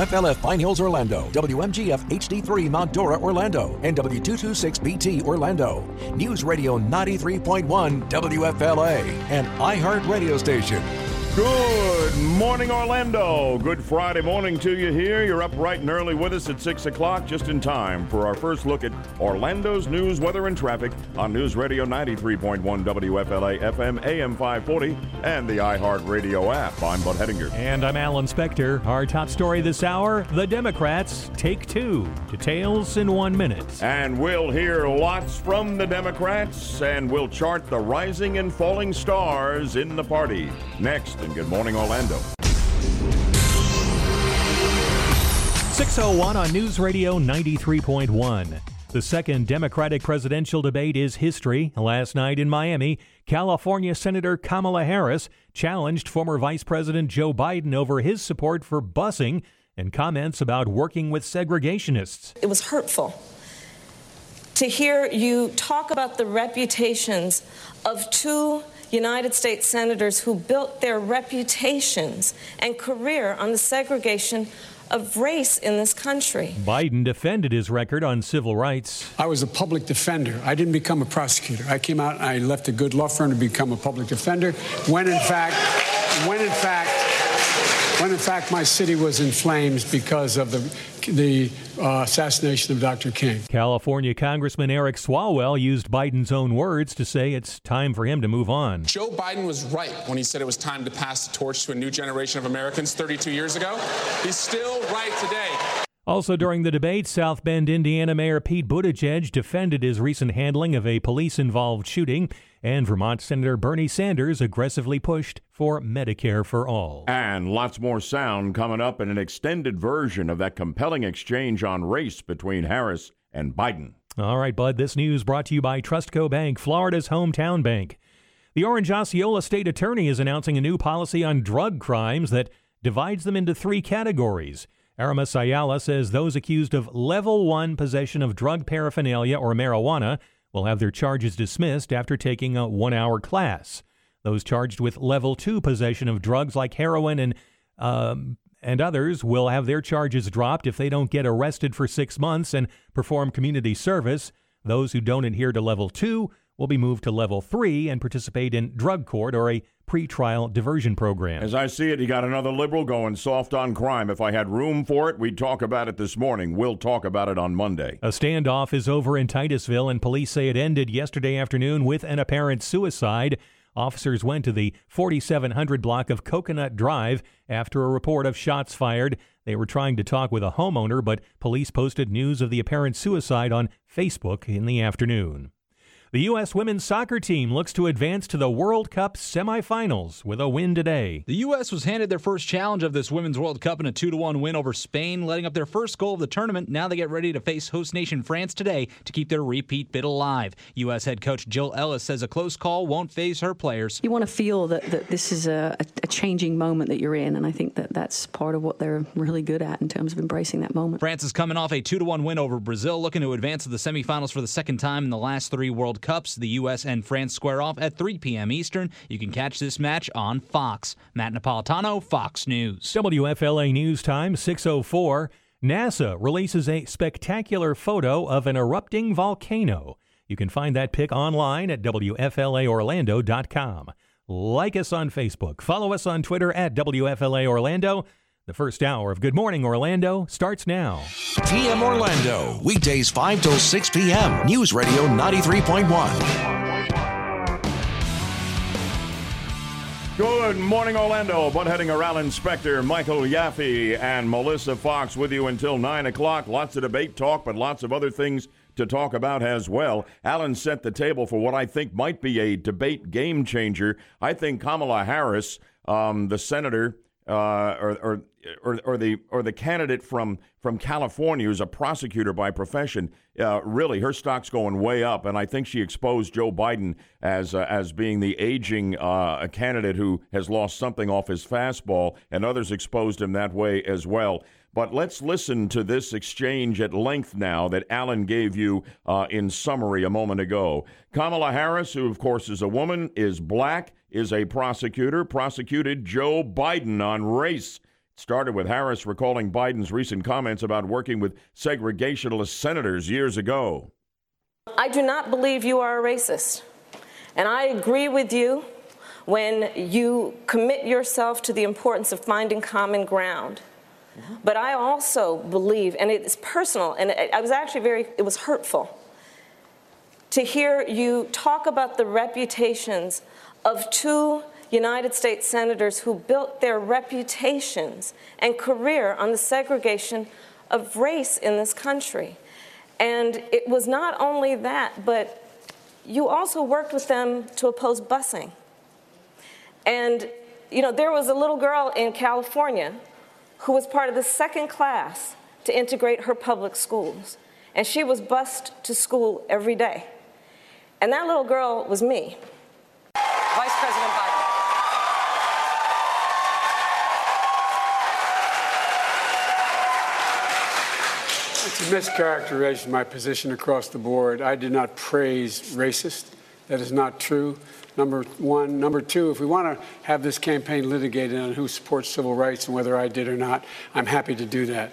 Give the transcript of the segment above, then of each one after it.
WFLF Pine Hills, Orlando, WMGF HD3 Mount Dora, Orlando, and W226BT, Orlando. News Radio 93.1 WFLA, an iHeart radio station. Good morning, Orlando. Good Friday morning to you here. You're up bright and early with us at 6 o'clock, just in time for our first look at Orlando's news, weather, and traffic on News Radio 93.1 WFLA FM AM 540 and the iHeart Radio app. I'm Bud Hedinger. And I'm Alan Spector. Our top story this hour the Democrats take two. Details in one minute. And we'll hear lots from the Democrats and we'll chart the rising and falling stars in the party. Next, and good morning, Orlando. 601 on News Radio 93.1. The second Democratic presidential debate is history. Last night in Miami, California Senator Kamala Harris challenged former Vice President Joe Biden over his support for busing and comments about working with segregationists. It was hurtful to hear you talk about the reputations of two United States senators who built their reputations and career on the segregation of race in this country. Biden defended his record on civil rights. I was a public defender. I didn't become a prosecutor. I came out and I left a good law firm to become a public defender when in fact when in fact when in fact my city was in flames because of the the uh, assassination of Dr. King. California Congressman Eric Swalwell used Biden's own words to say it's time for him to move on. Joe Biden was right when he said it was time to pass the torch to a new generation of Americans 32 years ago. He's still right today. Also during the debate, South Bend, Indiana Mayor Pete Buttigieg defended his recent handling of a police-involved shooting, and Vermont Senator Bernie Sanders aggressively pushed for Medicare for all. And lots more sound coming up in an extended version of that compelling exchange on race between Harris and Biden. All right, Bud, this news brought to you by Trustco Bank, Florida's hometown bank. The Orange Osceola State Attorney is announcing a new policy on drug crimes that divides them into three categories. Aramis Ayala says those accused of level one possession of drug paraphernalia or marijuana will have their charges dismissed after taking a one hour class. Those charged with level two possession of drugs like heroin and um, and others will have their charges dropped if they don't get arrested for six months and perform community service. Those who don't adhere to level two will be moved to level three and participate in drug court or a pretrial diversion program. As I see it, you got another liberal going soft on crime. If I had room for it, we'd talk about it this morning. We'll talk about it on Monday. A standoff is over in Titusville, and police say it ended yesterday afternoon with an apparent suicide. Officers went to the 4700 block of Coconut Drive after a report of shots fired. They were trying to talk with a homeowner, but police posted news of the apparent suicide on Facebook in the afternoon. The U.S. women's soccer team looks to advance to the World Cup semifinals with a win today. The U.S. was handed their first challenge of this Women's World Cup in a 2 1 win over Spain, letting up their first goal of the tournament. Now they get ready to face host nation France today to keep their repeat bid alive. U.S. head coach Jill Ellis says a close call won't phase her players. You want to feel that, that this is a, a changing moment that you're in, and I think that that's part of what they're really good at in terms of embracing that moment. France is coming off a 2 1 win over Brazil, looking to advance to the semifinals for the second time in the last three World Cups. The U.S. and France square off at 3 p.m. Eastern. You can catch this match on Fox. Matt Napolitano, Fox News. WFLA News Time 604. NASA releases a spectacular photo of an erupting volcano. You can find that pic online at WFLAOrlando.com. Like us on Facebook. Follow us on Twitter at WFLA Orlando. The first hour of Good Morning Orlando starts now. TM Orlando, weekdays 5 till 6 p.m. News Radio 93.1. Good morning, Orlando. Bud Hedinger, Alan Spector, Michael Yaffee, and Melissa Fox with you until 9 o'clock. Lots of debate talk, but lots of other things to talk about as well. Alan set the table for what I think might be a debate game changer. I think Kamala Harris, um, the senator, uh, or, or or, or the or the candidate from from California who's a prosecutor by profession, uh, really her stock's going way up, and I think she exposed Joe Biden as uh, as being the aging uh, candidate who has lost something off his fastball, and others exposed him that way as well. But let's listen to this exchange at length now that Alan gave you uh, in summary a moment ago. Kamala Harris, who of course is a woman, is black, is a prosecutor, prosecuted Joe Biden on race It Started with Harris recalling Biden's recent comments about working with segregationist senators years ago. I do not believe you are a racist. And I agree with you when you commit yourself to the importance of finding common ground. But I also believe, and it's personal, and I was actually very, it was hurtful to hear you talk about the reputations of two United States senators who built their reputations and career on the segregation of race in this country. And it was not only that, but you also worked with them to oppose busing. And, you know, there was a little girl in California who was part of the second class to integrate her public schools. And she was bused to school every day. And that little girl was me. Vice President Biden. It's a mischaracterization of my position across the board. I did not praise racist. That is not true. Number one. Number two, if we want to have this campaign litigated on who supports civil rights and whether I did or not, I'm happy to do that.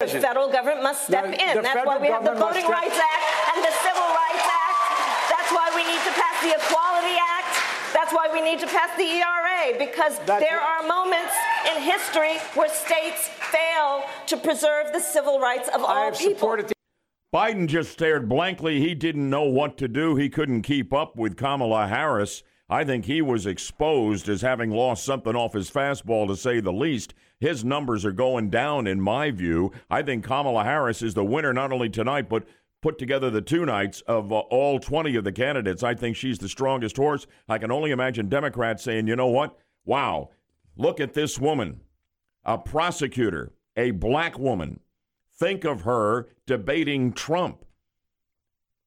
The federal government must step The- in. the That's why we have the Voting Rights Act and the Civil Rights Act. That's why we need to pass the Equality Act. That's why we need to pass the ERA because That's there what- are moments in history where states fail to preserve the civil rights of I all have people. supported the Biden just stared blankly. He didn't know what to do. He couldn't keep up with Kamala Harris. I think he was exposed as having lost something off his fastball, to say the least. His numbers are going down, in my view. I think Kamala Harris is the winner not only tonight, but put together the two nights of uh, all 20 of the candidates. I think she's the strongest horse. I can only imagine Democrats saying, you know what? Wow, look at this woman, a prosecutor, a black woman. Think of her debating Trump.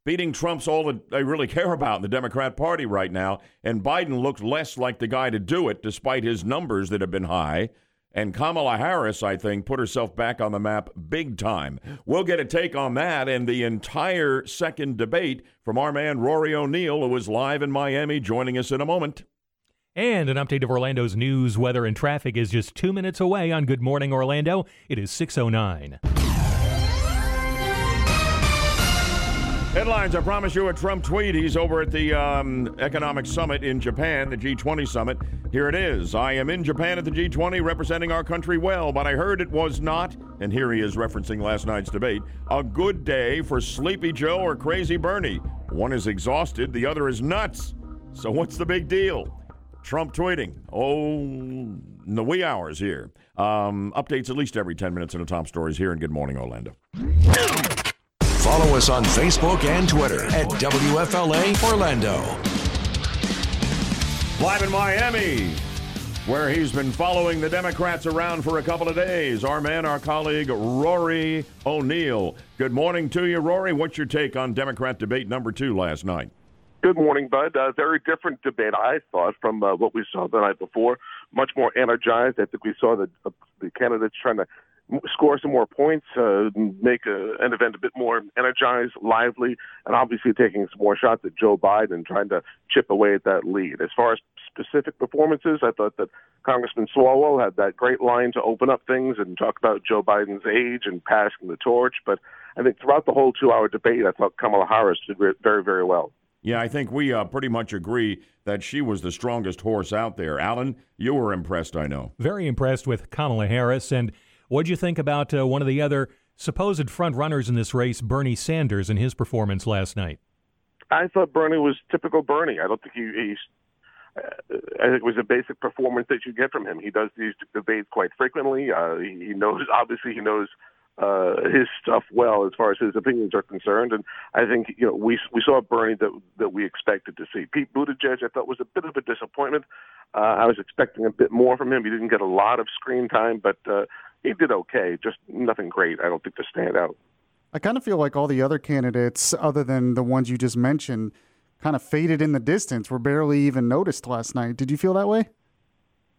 Beating Trump's all that they really care about in the Democrat Party right now, and Biden looks less like the guy to do it, despite his numbers that have been high. And Kamala Harris, I think, put herself back on the map big time. We'll get a take on that and the entire second debate from our man Rory O'Neill, who is live in Miami, joining us in a moment. And an update of Orlando's news, weather, and traffic is just two minutes away on Good Morning Orlando. It is 609. Headlines I promise you a Trump tweet. He's over at the um, Economic Summit in Japan, the G20 Summit. Here it is. I am in Japan at the G20 representing our country well, but I heard it was not, and here he is referencing last night's debate, a good day for Sleepy Joe or Crazy Bernie. One is exhausted, the other is nuts. So what's the big deal? Trump tweeting. Oh, in the wee hours here. Um, updates at least every 10 minutes in the top stories here in Good Morning Orlando. Follow us on Facebook and Twitter at WFLA Orlando. Live in Miami, where he's been following the Democrats around for a couple of days. Our man, our colleague, Rory O'Neill. Good morning to you, Rory. What's your take on Democrat debate number two last night? Good morning, Bud. A very different debate, I thought, from uh, what we saw the night before. Much more energized. I think we saw the, uh, the candidates trying to m- score some more points, uh, make a, an event a bit more energized, lively, and obviously taking some more shots at Joe Biden, and trying to chip away at that lead. As far as specific performances, I thought that Congressman Swalwell had that great line to open up things and talk about Joe Biden's age and passing the torch. But I think throughout the whole two-hour debate, I thought Kamala Harris did re- very, very well. Yeah, I think we uh, pretty much agree that she was the strongest horse out there. Alan, you were impressed, I know. Very impressed with Kamala Harris. And what'd you think about uh, one of the other supposed front runners in this race, Bernie Sanders, and his performance last night? I thought Bernie was typical Bernie. I don't think he, he's. Uh, I think it was a basic performance that you get from him. He does these debates quite frequently. Uh, he knows, obviously, he knows uh, his stuff well as far as his opinions are concerned. And I think you know we we saw Bernie that that we expected to see. Pete Buttigieg, I thought was a bit of a disappointment. Uh, I was expecting a bit more from him. He didn't get a lot of screen time, but uh, he did okay, just nothing great. I don't think to stand out. I kind of feel like all the other candidates, other than the ones you just mentioned, kind of faded in the distance. Were barely even noticed last night. Did you feel that way?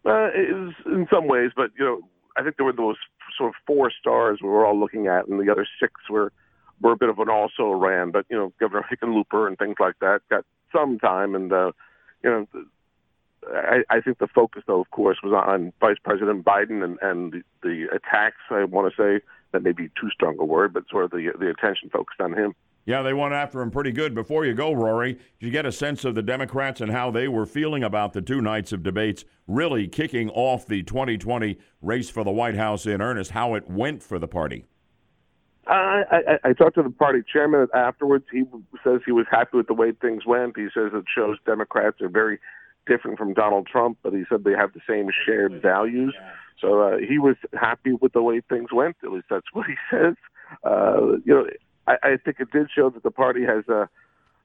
Uh, it was in some ways, but you know, I think there were those sort of four stars we were all looking at, and the other six were were a bit of an also ran. But you know, Governor Hickenlooper and things like that got some time, and uh, you know, I, I think the focus, though, of course, was on Vice President Biden and and the, the attacks. I want to say that may be too strong a word, but sort of the the attention focused on him. Yeah, they went after him pretty good. Before you go, Rory, did you get a sense of the Democrats and how they were feeling about the two nights of debates, really kicking off the 2020 race for the White House in earnest, how it went for the party? I, I, I talked to the party chairman afterwards. He says he was happy with the way things went. He says it shows Democrats are very different from Donald Trump, but he said they have the same shared values. So uh, he was happy with the way things went. At least that's what he says. Uh, you know, I, I think it did show that the party has uh,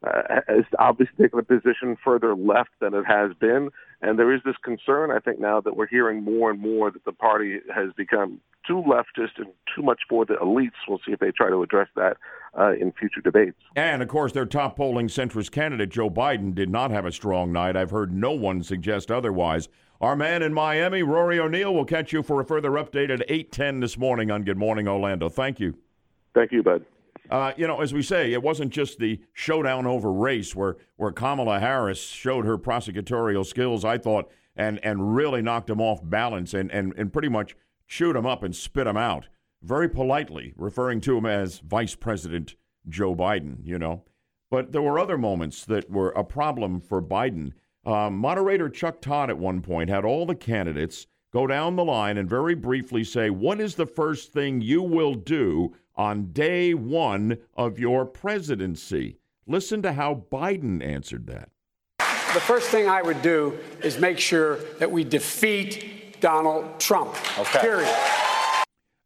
uh, has obviously taken a position further left than it has been, and there is this concern. I think now that we're hearing more and more that the party has become too leftist and too much for the elites. We'll see if they try to address that uh, in future debates. And of course, their top polling centrist candidate Joe Biden did not have a strong night. I've heard no one suggest otherwise. Our man in Miami, Rory O'Neill, will catch you for a further update at 8:10 this morning on Good Morning Orlando. Thank you. Thank you, bud. Uh, you know, as we say, it wasn't just the showdown over race where, where Kamala Harris showed her prosecutorial skills, I thought, and, and really knocked him off balance and, and, and pretty much chewed him up and spit him out, very politely, referring to him as Vice President Joe Biden, you know. But there were other moments that were a problem for Biden. Um, moderator Chuck Todd at one point had all the candidates go down the line and very briefly say, What is the first thing you will do on day one of your presidency? Listen to how Biden answered that. The first thing I would do is make sure that we defeat Donald Trump. Okay. Period.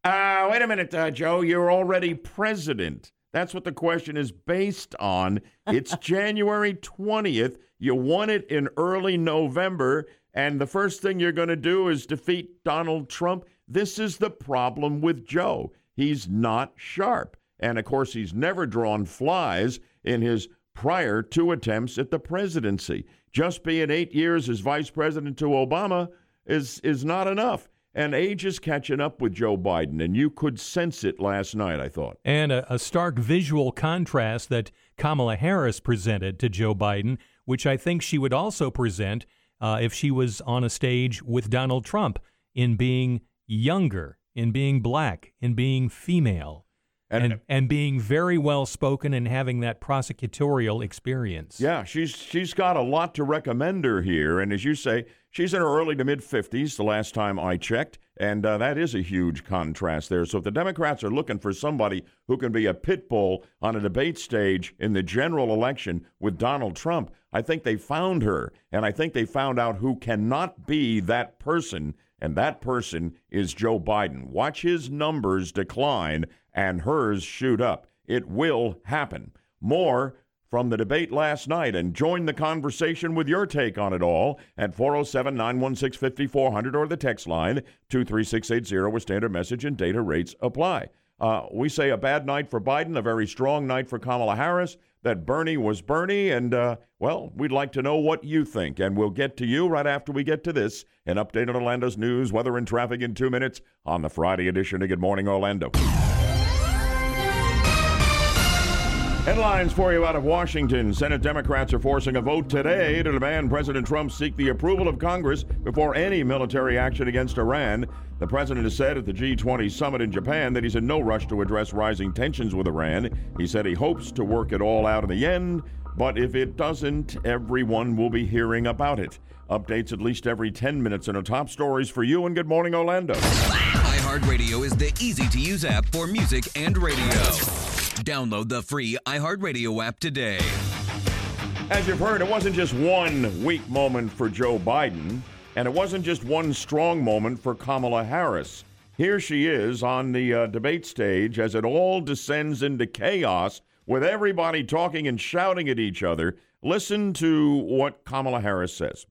Uh, wait a minute, uh, Joe. You're already president. That's what the question is based on. It's January 20th. You won it in early November, and the first thing you're going to do is defeat Donald Trump. This is the problem with Joe. He's not sharp. And of course, he's never drawn flies in his prior two attempts at the presidency. Just being eight years as vice president to Obama is, is not enough. And age is catching up with Joe Biden, and you could sense it last night, I thought. And a, a stark visual contrast that Kamala Harris presented to Joe Biden, which I think she would also present uh, if she was on a stage with Donald Trump in being younger in being black, in being female, and and, and being very well spoken and having that prosecutorial experience. Yeah, she's she's got a lot to recommend her here, and as you say, she's in her early to mid fifties. The last time I checked, and uh, that is a huge contrast there. So if the Democrats are looking for somebody who can be a pit bull on a debate stage in the general election with Donald Trump, I think they found her, and I think they found out who cannot be that person and that person is Joe Biden. Watch his numbers decline and hers shoot up. It will happen. More from the debate last night and join the conversation with your take on it all at 407 916 5400 or the text line 23680 with standard message and data rates apply. Uh, we say a bad night for Biden, a very strong night for Kamala Harris, that Bernie was Bernie. And, uh, well, we'd like to know what you think. And we'll get to you right after we get to this an update on Orlando's news, weather, and traffic in two minutes on the Friday edition of Good Morning Orlando. Headlines for you out of Washington. Senate Democrats are forcing a vote today to demand President Trump seek the approval of Congress before any military action against Iran. The president has said at the G20 summit in Japan that he's in no rush to address rising tensions with Iran. He said he hopes to work it all out in the end, but if it doesn't, everyone will be hearing about it. Updates at least every 10 minutes and our top stories for you and Good Morning Orlando. iHeartRadio is the easy to use app for music and radio. Download the free iHeartRadio app today. As you've heard, it wasn't just one weak moment for Joe Biden, and it wasn't just one strong moment for Kamala Harris. Here she is on the uh, debate stage as it all descends into chaos with everybody talking and shouting at each other. Listen to what Kamala Harris says.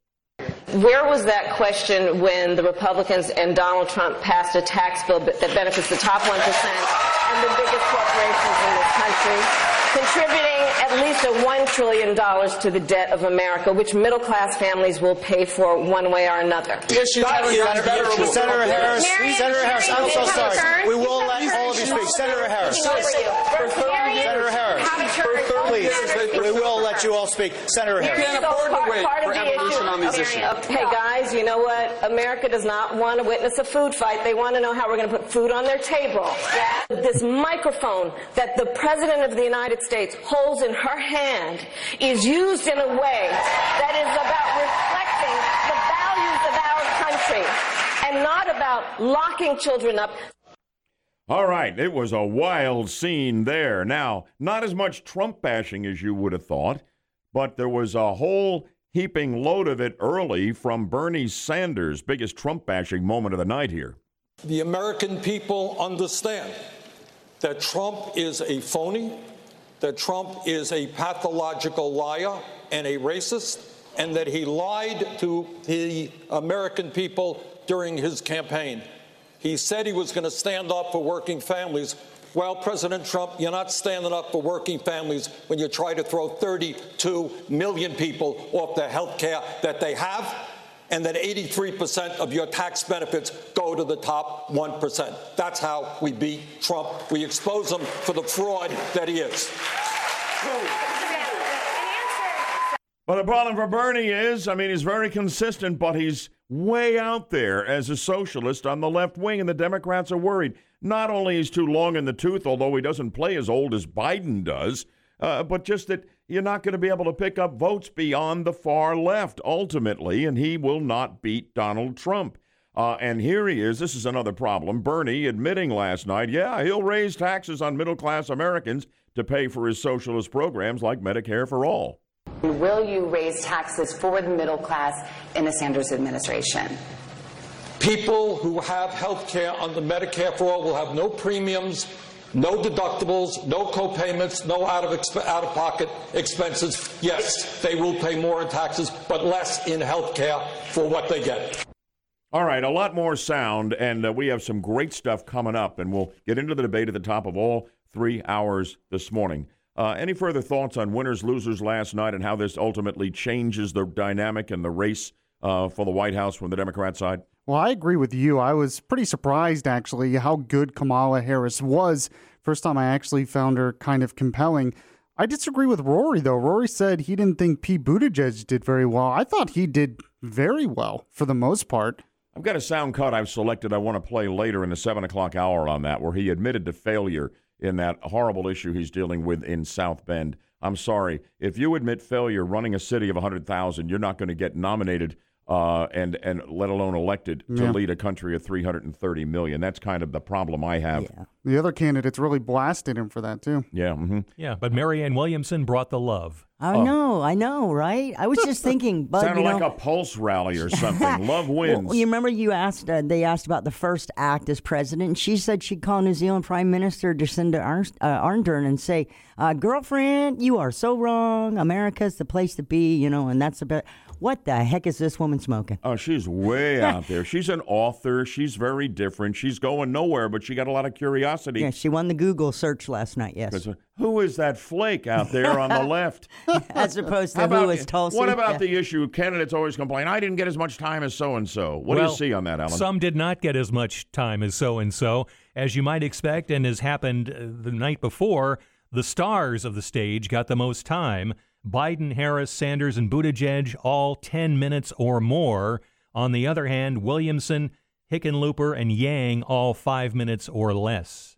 Where was that question when the Republicans and Donald Trump passed a tax bill that benefits the top 1% and the biggest corporations in this country? contributing at least a $1 trillion to the debt of America, which middle class families will pay for one way or another. Senator, Senator Harris, Senator Harris, I'm so sorry. We will let all of you speak. Senator Harris. Senator Harris. Please, we will let you all speak. Senator Harris. We can't afford to wait for evolution on these issues. Hey, guys, you know what? America does not want to witness a food fight. They want to know how we're going to put food on their table. This microphone that the President of the United States holds in her hand is used in a way that is about reflecting the values of our country and not about locking children up. All right, it was a wild scene there. Now, not as much Trump bashing as you would have thought, but there was a whole heaping load of it early from Bernie Sanders, biggest Trump bashing moment of the night here. The American people understand that Trump is a phony, that Trump is a pathological liar and a racist, and that he lied to the American people during his campaign. He said he was going to stand up for working families. Well, President Trump, you're not standing up for working families when you try to throw 32 million people off the health care that they have, and that 83% of your tax benefits go to the top 1%. That's how we beat Trump. We expose him for the fraud that he is. But the problem for Bernie is, I mean, he's very consistent, but he's way out there as a socialist on the left wing, and the Democrats are worried. Not only he's too long in the tooth, although he doesn't play as old as Biden does, uh, but just that you're not going to be able to pick up votes beyond the far left ultimately, and he will not beat Donald Trump. Uh, and here he is. This is another problem. Bernie admitting last night, yeah, he'll raise taxes on middle class Americans to pay for his socialist programs like Medicare for All. Will you raise taxes for the middle class in the Sanders administration? People who have health care under Medicare for All will have no premiums, no deductibles, no co-payments, no out of, exp- out of pocket expenses. Yes, they will pay more in taxes, but less in health care for what they get. All right, a lot more sound, and uh, we have some great stuff coming up, and we'll get into the debate at the top of all three hours this morning. Uh, any further thoughts on winners losers last night and how this ultimately changes the dynamic and the race uh, for the White House from the Democrat side? Well, I agree with you. I was pretty surprised actually how good Kamala Harris was. First time I actually found her kind of compelling. I disagree with Rory though. Rory said he didn't think Pete Buttigieg did very well. I thought he did very well for the most part. I've got a sound cut I've selected I want to play later in the seven o'clock hour on that, where he admitted to failure in that horrible issue he's dealing with in South Bend. I'm sorry. If you admit failure running a city of 100,000, you're not going to get nominated uh, and and let alone elected to Yeah. lead a country of 330 million. That's kind of the problem I have. Yeah. The other candidates really blasted him for that too. Yeah. hmm Yeah, but Marianne Williamson brought the love. I Oh. know, I know, right? I was just thinking, Bud. Sounded you know, like a pulse rally or something. Love wins. Well, you remember you asked, uh, they asked about the first act as president. She said she'd call New Zealand Prime Minister Jacinda Ardern, uh, Ardern and say, uh, girlfriend, you are so wrong. America's the place to be, you know, and that's about. What the heck is this woman smoking? Oh, she's way out there. She's an author. She's very different. She's going nowhere, but she got a lot of curiosity. Yeah, she won the Google search last night, yes. uh, Who is that flake out there on the left? As opposed to How who about- is Tulsi. What about Yeah. the issue? Candidates always complain, I didn't get as much time as so and so. What do you see on that, Alan? Some did not get as much time as so and so. As you might expect, and has happened uh, the night before, the stars of the stage got the most time. Biden, Harris, Sanders, and Buttigieg all 10 minutes or more. On the other hand, Williamson, Hickenlooper, and Yang all five minutes or less.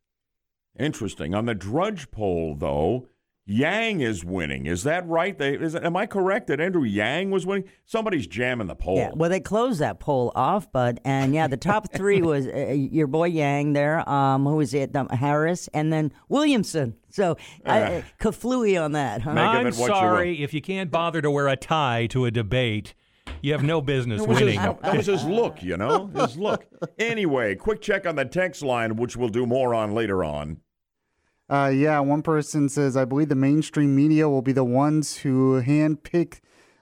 Interesting. On the Drudge poll, though, Yang is winning. Is that right? They, is, am I correct that Andrew Yang was winning? Somebody's jamming the poll. Yeah, well, they closed that poll off, Bud, and yeah, the top three was uh, your boy Yang there. Um, who was it? Um, Harris, and then Williamson. So, uh, Uh, kaflooey on that, huh? I'm sorry if you can't bother to wear a tie to a debate. You have no business That was, his, winning. that was his look, you know? His look. Anyway, quick check on the text line, which we'll do more on later on. Uh, yeah, one person says, I believe the mainstream media will be the ones who handpick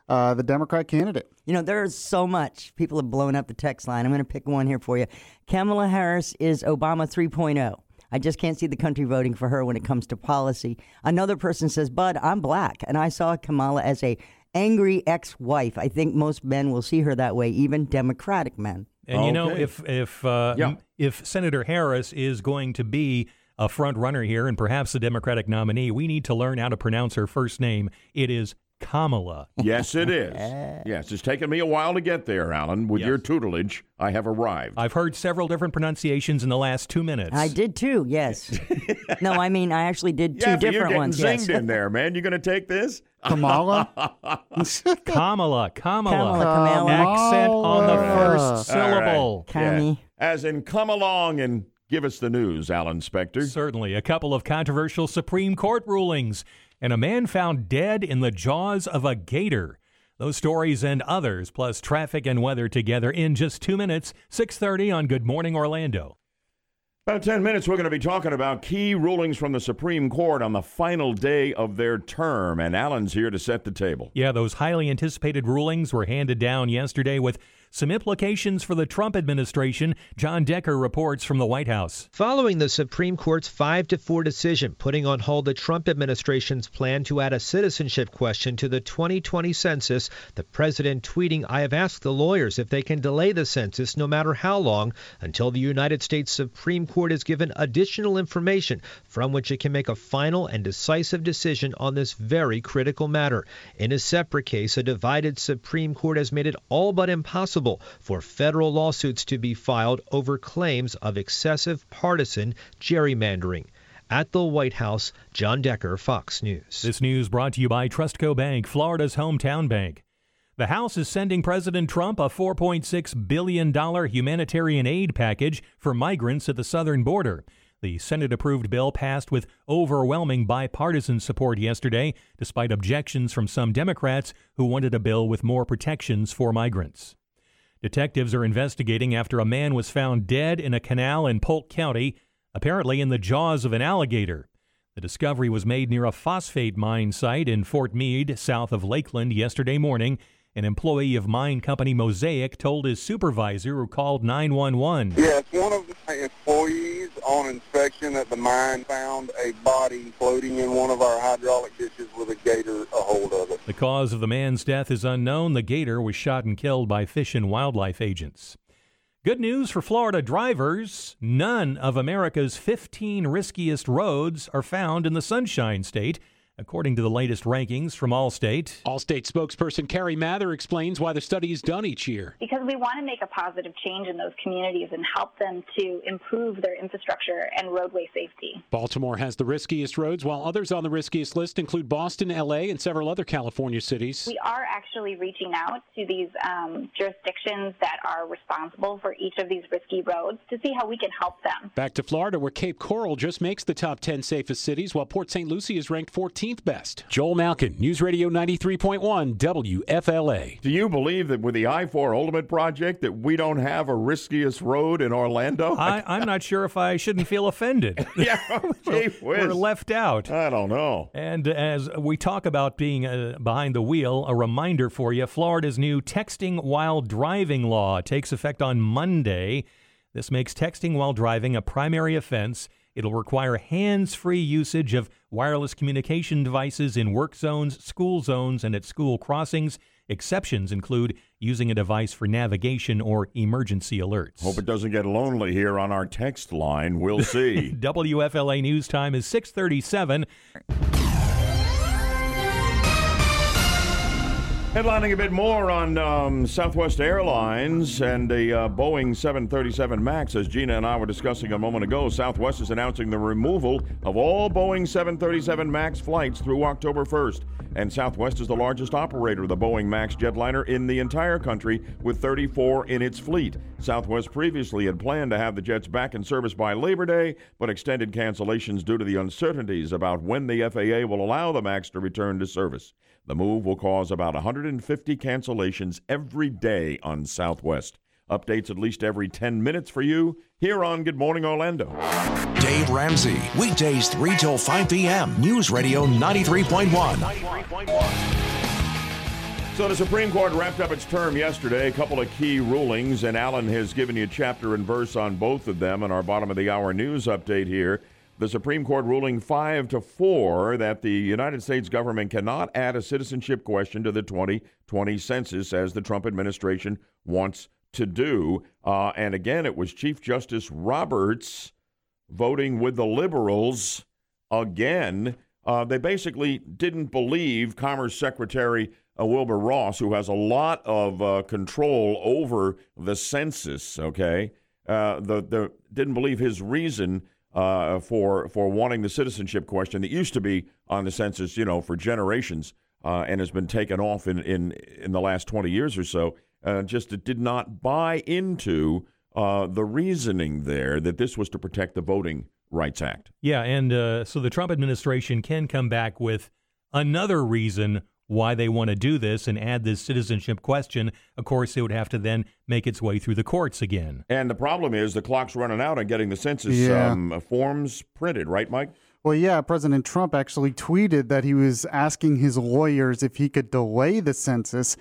uh, the Democrat candidate. You know, there's so much. People have blown up the text line. I'm going to pick one here for you. Kamala Harris is Obama 3.0. I just can't see the country voting for her when it comes to policy. Another person says, Bud, I'm black, and I saw Kamala as a angry ex-wife. I think most men will see her that way, even Democratic men. And you know, if if uh, yeah. if Senator Harris is going to be a front runner here and perhaps the Democratic nominee, we need to learn how to pronounce her first name. It is Kamala. Yes, it is. yes, it's taken me a while to get there, Alan. With Yes. your tutelage, I have arrived. I've heard several different pronunciations in the last two minutes. I did too. Yes. no, I mean I actually did two yeah, you're different getting ones. zinged Yes. in there, man. You are going to take this? Kamala? Kamala, Kamala. Kamala, Kamala. Accent on the first All right. syllable. Yeah. As in, come along and give us the news, Alan Spector. Certainly. A couple of controversial Supreme Court rulings, and a man found dead in the jaws of a gator. Those stories and others, plus traffic and weather together in just two minutes, 6.30 on Good Morning Orlando. About 10 minutes, we're going to be talking about key rulings from the Supreme Court on the final day of their term, and Alan's here to set the table. Yeah, those highly anticipated rulings were handed down yesterday with some implications for the Trump administration. John Decker reports from the White House. Following the Supreme Court's 5 to 4 decision putting on hold the Trump administration's plan to add a citizenship question to the 2020 census, the president tweeting, I have asked the lawyers if they can delay the census no matter how long until the United States Supreme Court is given additional information from which it can make a final and decisive decision on this very critical matter. In a separate case, a divided Supreme Court has made it all but impossible for federal lawsuits to be filed over claims of excessive partisan gerrymandering. At the White House, John Decker, Fox News. This news brought to you by Trustco Bank, Florida's hometown bank. The House is sending President Trump a $4.6 billion humanitarian aid package for migrants at the southern border. The Senate approved bill passed with overwhelming bipartisan support yesterday, despite objections from some Democrats who wanted a bill with more protections for migrants. Detectives are investigating after a man was found dead in a canal in Polk County, apparently in the jaws of an alligator. The discovery was made near a phosphate mine site in Fort Meade, south of Lakeland, yesterday morning. An employee of mine company Mosaic told his supervisor who called 911. Yes, one of my employees on inspection at the mine found a body floating in one of our hydraulic dishes with a gator a hold of it. The cause of the man's death is unknown. The gator was shot and killed by fish and wildlife agents. Good news for Florida drivers. None of America's 15 riskiest roads are found in the Sunshine State, according to the latest rankings from Allstate. Allstate spokesperson Carrie Mather explains why the study is done each year. because we want to make a positive change in those communities and help them to improve their infrastructure and roadway safety. Baltimore has the riskiest roads, while others on the riskiest list include Boston, LA, and several other California cities. We are actually reaching out to these um, jurisdictions that are responsible for each of these risky roads to see how we can help them. Back to Florida, where Cape Coral just makes the top 10 safest cities, while Port St. Lucie is ranked 14th best. Joel Malkin, News Radio 93.1 WFLA. Do you believe that with the I-4 Ultimate project that we don't have a riskiest road in Orlando? I, I'm not sure if I shouldn't feel offended. yeah, gee We're left out. I don't know. And as we talk about being uh, behind the wheel, a reminder for you Florida's new texting while driving law takes effect on Monday. This makes texting while driving a primary offense. It'll require hands free usage of wireless communication devices in work zones, school zones, and at school crossings. Exceptions include using a device for navigation or emergency alerts. Hope it doesn't get lonely here on our text line. We'll see. WFLA news time is 637. Headlining a bit more on um, Southwest Airlines and a uh, Boeing 737 MAX. As Gina and I were discussing a moment ago, Southwest is announcing the removal of all Boeing 737 MAX flights through October 1st. And Southwest is the largest operator of the Boeing MAX jetliner in the entire country, with 34 in its fleet. Southwest previously had planned to have the jets back in service by Labor Day, but extended cancellations due to the uncertainties about when the FAA will allow the MAX to return to service. The move will cause about 150 cancellations every day on Southwest. Updates at least every 10 minutes for you here on Good Morning Orlando. Dave Ramsey, weekdays 3 till 5 p.m. News Radio 93.1. So the Supreme Court wrapped up its term yesterday. A couple of key rulings, and Alan has given you chapter and verse on both of them in our bottom of the hour news update here. The Supreme Court ruling five to four that the United States government cannot add a citizenship question to the 2020 census as the Trump administration wants to do. Uh, and again, it was Chief Justice Roberts voting with the liberals again. Uh, they basically didn't believe Commerce Secretary uh, Wilbur Ross, who has a lot of uh, control over the census. Okay, uh, the the didn't believe his reason uh, for for wanting the citizenship question that used to be on the census, you know, for generations, uh, and has been taken off in in in the last twenty years or so. Uh, just did not buy into the reasoning there that this was to protect the Voting Rights Act. Yeah, and so the Trump administration can come back with another reason why they want to do this and add this citizenship question. Of course, it would have to then make its way through the courts again. And the problem is the clock's running out on getting the census yeah. um, forms printed, right, Mike? Well, yeah, President Trump actually tweeted that he was asking his lawyers if he could delay the census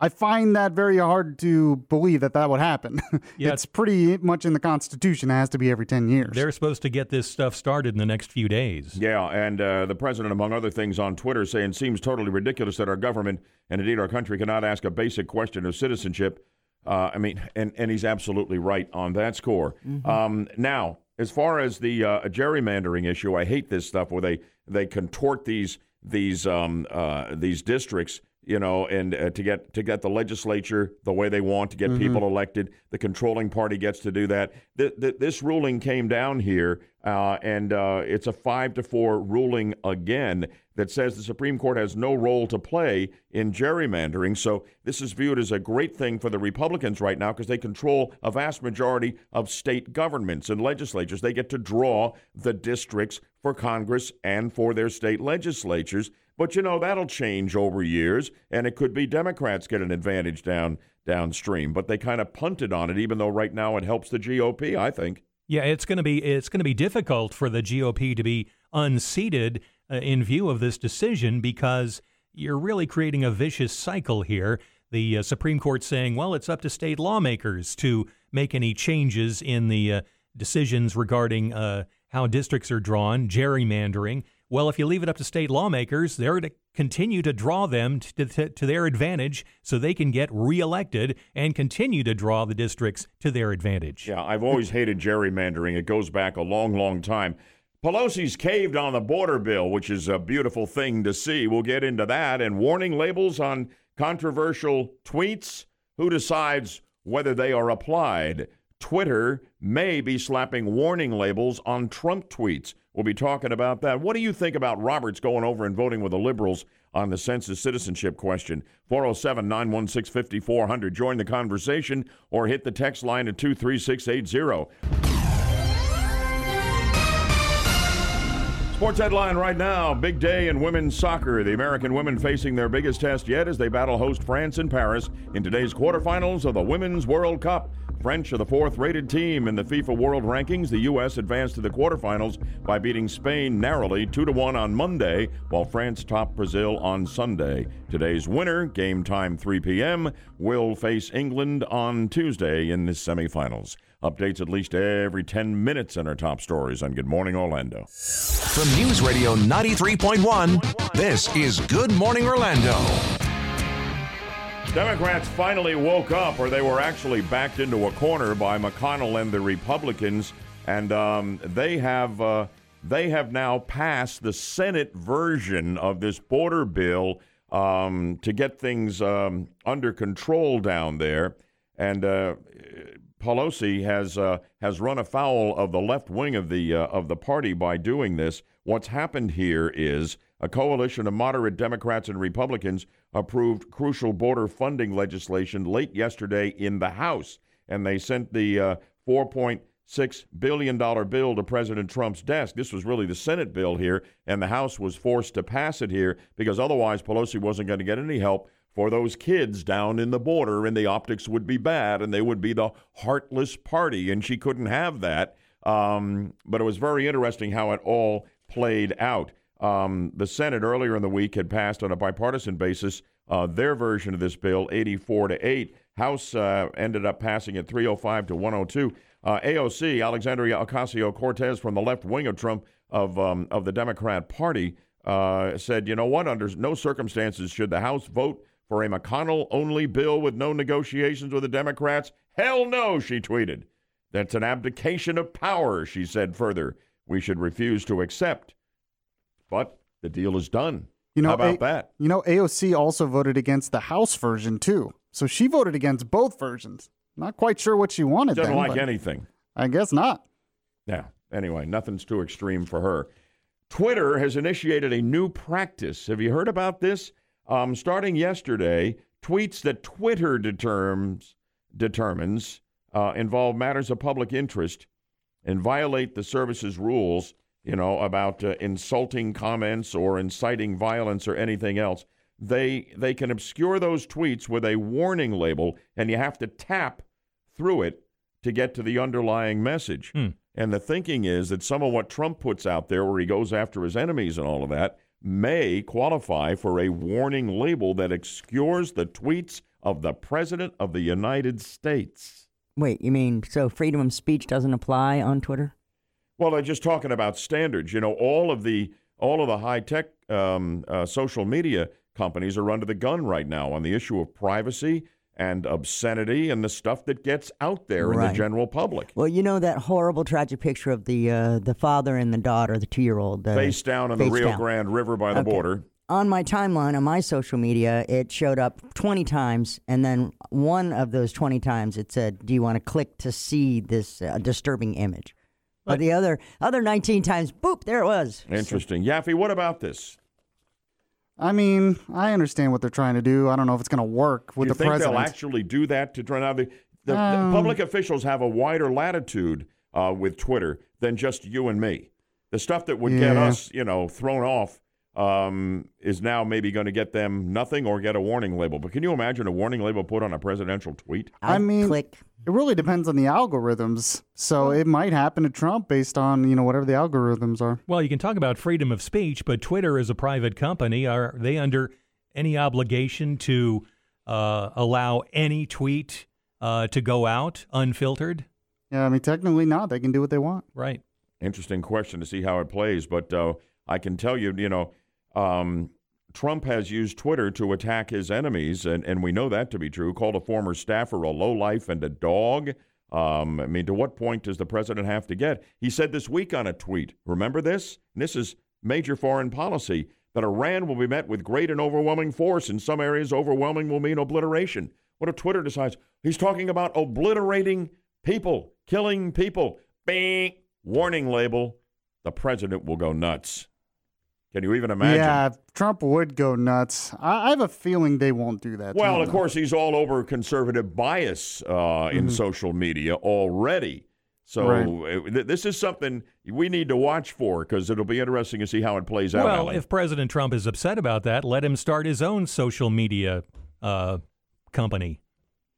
I find that very hard to believe that that would happen. Yeah, it's pretty much in the Constitution. It has to be every 10 years. They're supposed to get this stuff started in the next few days. Yeah, and uh, the president, among other things, on Twitter saying, seems totally ridiculous that our government and indeed our country cannot ask a basic question of citizenship. Uh, I mean, and, and he's absolutely right on that score. Mm-hmm. Um, now, as far as the uh, gerrymandering issue, I hate this stuff where they, they contort these these um, uh, these districts you know, and uh, to get to get the legislature the way they want to get mm-hmm. people elected. The controlling party gets to do that. Th- th- this ruling came down here, uh, and uh, it's a five to four ruling again that says the Supreme Court has no role to play in gerrymandering. So this is viewed as a great thing for the Republicans right now because they control a vast majority of state governments and legislatures. They get to draw the districts for Congress and for their state legislatures. But you know that'll change over years, and it could be Democrats get an advantage down downstream. But they kind of punted on it, even though right now it helps the GOP. I think. Yeah, it's going to be it's going to be difficult for the GOP to be unseated uh, in view of this decision because you're really creating a vicious cycle here. The uh, Supreme Court saying, well, it's up to state lawmakers to make any changes in the uh, decisions regarding uh, how districts are drawn, gerrymandering. Well, if you leave it up to state lawmakers, they're to continue to draw them to, to, to, their advantage so they can get reelected and continue to draw the districts to their advantage. Yeah, I've always hated gerrymandering. It goes back a long, long time. Pelosi's caved on the border bill, which is a beautiful thing to see. We'll get into that. And warning labels on controversial tweets. Who decides whether they are applied? Twitter may be slapping warning labels on Trump tweets. We'll be talking about that. What do you think about Roberts going over and voting with the liberals on the census citizenship question? 407 916 5400. Join the conversation or hit the text line at 23680. Sports headline right now big day in women's soccer. The American women facing their biggest test yet as they battle host France in Paris in today's quarterfinals of the Women's World Cup. French are the fourth rated team in the FIFA World Rankings. The U.S. advanced to the quarterfinals by beating Spain narrowly 2 to 1 on Monday, while France topped Brazil on Sunday. Today's winner, game time 3 p.m., will face England on Tuesday in the semifinals. Updates at least every 10 minutes in our top stories on Good Morning Orlando. From News Radio 93.1, this is Good Morning Orlando. Democrats finally woke up, or they were actually backed into a corner by McConnell and the Republicans, and um, they have uh, they have now passed the Senate version of this border bill um, to get things um, under control down there. And uh, Pelosi has uh, has run afoul of the left wing of the uh, of the party by doing this. What's happened here is a coalition of moderate Democrats and Republicans approved crucial border funding legislation late yesterday in the House, and they sent the uh, 4.6 billion dollar bill to President Trump's desk. This was really the Senate bill here, and the House was forced to pass it here because otherwise Pelosi wasn't going to get any help for those kids down in the border, and the optics would be bad, and they would be the heartless party, and she couldn't have that. Um, but it was very interesting how it all played out. Um, the Senate earlier in the week had passed on a bipartisan basis uh, their version of this bill, 84 to 8. House uh, ended up passing it 305 to 102. Uh, AOC, Alexandria Ocasio Cortez from the left wing of Trump of, um, of the Democrat Party, uh, said, you know what, under no circumstances should the House vote for a McConnell only bill with no negotiations with the Democrats. Hell no, she tweeted. That's an abdication of power, she said further. We should refuse to accept. But the deal is done. You know, How about A- that? You know, AOC also voted against the House version too. So she voted against both versions. Not quite sure what she wanted. Doesn't then, like anything. I guess not. Yeah. Anyway, nothing's too extreme for her. Twitter has initiated a new practice. Have you heard about this? Um, starting yesterday, tweets that Twitter determines determines uh, involve matters of public interest and violate the service's rules. You know about uh, insulting comments or inciting violence or anything else. They they can obscure those tweets with a warning label, and you have to tap through it to get to the underlying message. And the thinking is that some of what Trump puts out there, where he goes after his enemies and all of that, may qualify for a warning label that obscures the tweets of the President of the United States. Wait, you mean so freedom of speech doesn't apply on Twitter? Well, they're just talking about standards. You know, all of the all of the high tech um, uh, social media companies are under the gun right now on the issue of privacy and obscenity and the stuff that gets out there in the general public. Well, you know that horrible, tragic picture of the uh, the father and the daughter, the two year old, uh, Face down on the Rio down. Grande River by the Okay. border. On my timeline on my social media, it showed up 20 times, and then one of those 20 times it said, "Do you want to click to see this uh, disturbing image?" But the other other 19 times, boop, there it was. Interesting. Yaffee, what about this? I mean, I understand what they're trying to do. I don't know if it's going to work with Do you the think president. they'll actually do that to try now? The, the, the Um, public officials have a wider latitude uh, with Twitter than just you and me. The stuff that would get us, you know, thrown off um, is now maybe going to get them nothing or get a warning label. But can you imagine a warning label put on a presidential tweet? I mean, it really depends on the algorithms. So it might happen to Trump based on you know whatever the algorithms are. Well, you can talk about freedom of speech, but Twitter is a private company. Are they under any obligation to uh, allow any tweet uh, to go out unfiltered? Yeah, I mean, technically not. They can do what they want. Right. Interesting question to see how it plays. But uh, I can tell you, you know, um, Trump has used Twitter to attack his enemies, and, and we know that to be true. Called a former staffer a lowlife and a dog. Um, I mean, to what point does the president have to get? He said this week on a tweet, remember this? And this is major foreign policy that Iran will be met with great and overwhelming force. In some areas, overwhelming will mean obliteration. What if Twitter decides he's talking about obliterating people, killing people? Bing! Warning label. The president will go nuts. Can you even imagine? Yeah, Trump would go nuts. I, I have a feeling they won't do that. Well, of course, he's all over conservative bias uh, in Mhm. social media already. So Right. uh, th- this is something we need to watch for because it'll be interesting to see how it plays out. Well, Alan. if President Trump is upset about that, let him start his own social media uh, company.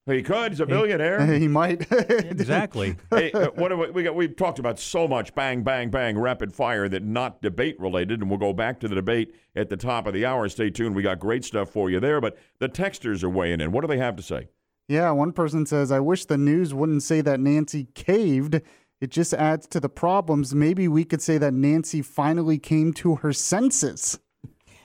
He could, he's a billionaire. he might. Exactly. hey, uh, what do we, we got? We've talked about so much bang, bang, bang, rapid fire that not debate related, and we'll go back to the debate at the top of the hour. Stay tuned. We got great stuff for you there. But the texters are weighing in. What do they have to say? Yeah, one person says, I wish the news wouldn't say that Nancy caved. It just adds to the problems. Maybe we could say that Nancy finally came to her senses.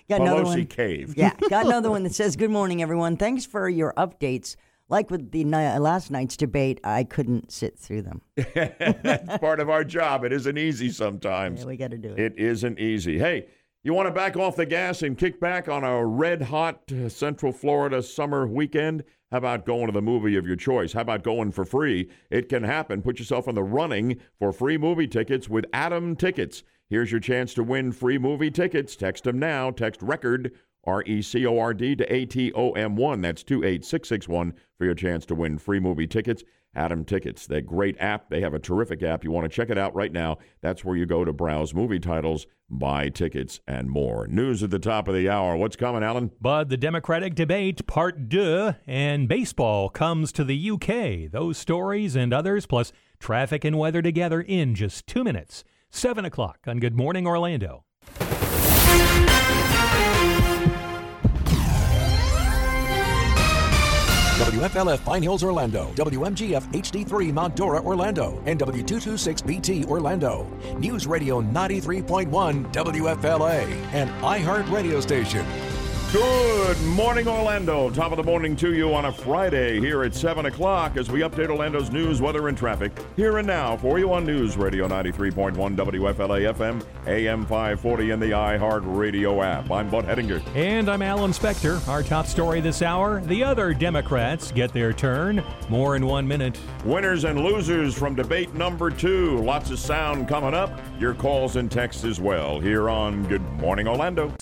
Got another Pelosi one. caved. Yeah, got another one that says, "Good morning, everyone. Thanks for your updates. Like with the ni- last night's debate, I couldn't sit through them. That's part of our job. It isn't easy sometimes. Yeah, we got to do it. It isn't easy. Hey, you want to back off the gas and kick back on a red hot uh, Central Florida summer weekend? How about going to the movie of your choice? How about going for free? It can happen. Put yourself in the running for free movie tickets with Atom Tickets. Here's your chance to win free movie tickets. Text them now. Text record R E C O R D to A T O M 1. That's 28661 for your chance to win free movie tickets. Atom Tickets, that great app. They have a terrific app. You want to check it out right now. That's where you go to browse movie titles, buy tickets, and more. News at the top of the hour. What's coming, Alan? Bud, the Democratic debate, part deux, and baseball comes to the UK. Those stories and others, plus traffic and weather together in just two minutes. 7 o'clock on Good Morning Orlando. WFLF Pine Hills, Orlando, WMGF HD3 Mount Dora, Orlando, and W226BT, Orlando. News Radio 93.1 WFLA, an iHeart radio station. Good morning, Orlando. Top of the morning to you on a Friday here at 7 o'clock as we update Orlando's news, weather, and traffic here and now for you on News Radio 93.1 WFLA FM, AM 540, and the iHeart Radio app. I'm Bud Hedinger. And I'm Alan Spector. Our top story this hour the other Democrats get their turn. More in one minute. Winners and losers from debate number two. Lots of sound coming up. Your calls and texts as well here on Good Morning, Orlando.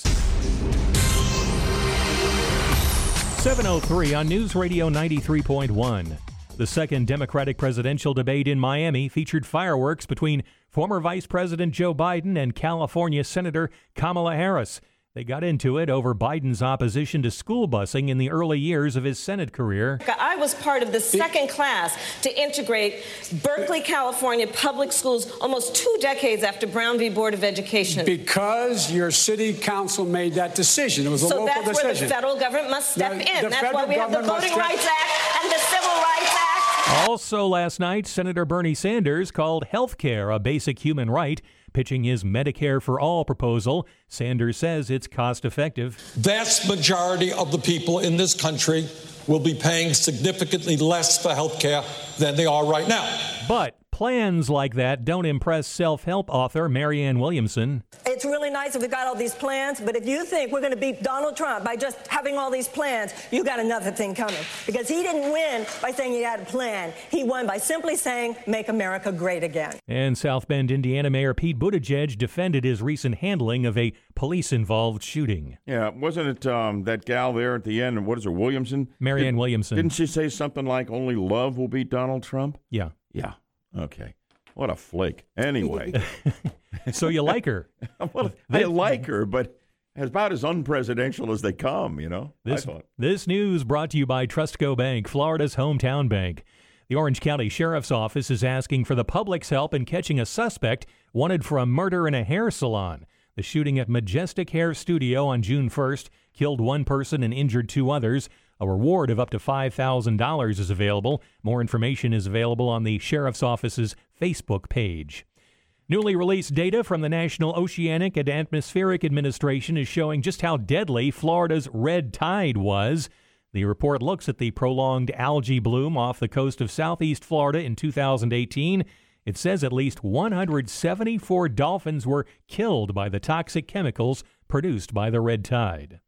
703 on News Radio 93.1. The second Democratic presidential debate in Miami featured fireworks between former Vice President Joe Biden and California Senator Kamala Harris. They got into it over Biden's opposition to school busing in the early years of his Senate career. I was part of the second class to integrate Berkeley, California public schools almost two decades after Brown v. Board of Education. Because your city council made that decision. It was a so local that's where the federal government must step Now, in. the That's why we have the Voting step- Rights Act and the Civil Rights Act. Also, last night, Senator Bernie Sanders called health care a basic human right, pitching his Medicare for All proposal. Sanders says it's cost effective. Vast majority of the people in this country will be paying significantly less for health care than they are right now. But plans like that don't impress self help author Marianne Williamson. It's really nice if we got all these plans, but if you think we're going to beat Donald Trump by just having all these plans, you got another thing coming. Because he didn't win by saying he had a plan. He won by simply saying, make America great again. And South Bend, Indiana Mayor Pete Buttigieg defended his recent handling of a police involved shooting. Yeah, wasn't it um, that gal there at the end? And what is her, Williamson? Marianne Did- Williamson. Didn't she say something like only love will beat Donald Trump? Yeah. Yeah. Okay. What a flake. Anyway. so you like her? well, I like her, but about as unpresidential as they come, you know? This, this news brought to you by Trustco Bank, Florida's hometown bank. The Orange County Sheriff's Office is asking for the public's help in catching a suspect wanted for a murder in a hair salon. The shooting at Majestic Hair Studio on June 1st killed one person and injured two others. A reward of up to $5,000 is available. More information is available on the Sheriff's Office's Facebook page. Newly released data from the National Oceanic and Atmospheric Administration is showing just how deadly Florida's red tide was. The report looks at the prolonged algae bloom off the coast of southeast Florida in 2018. It says at least 174 dolphins were killed by the toxic chemicals produced by the red tide.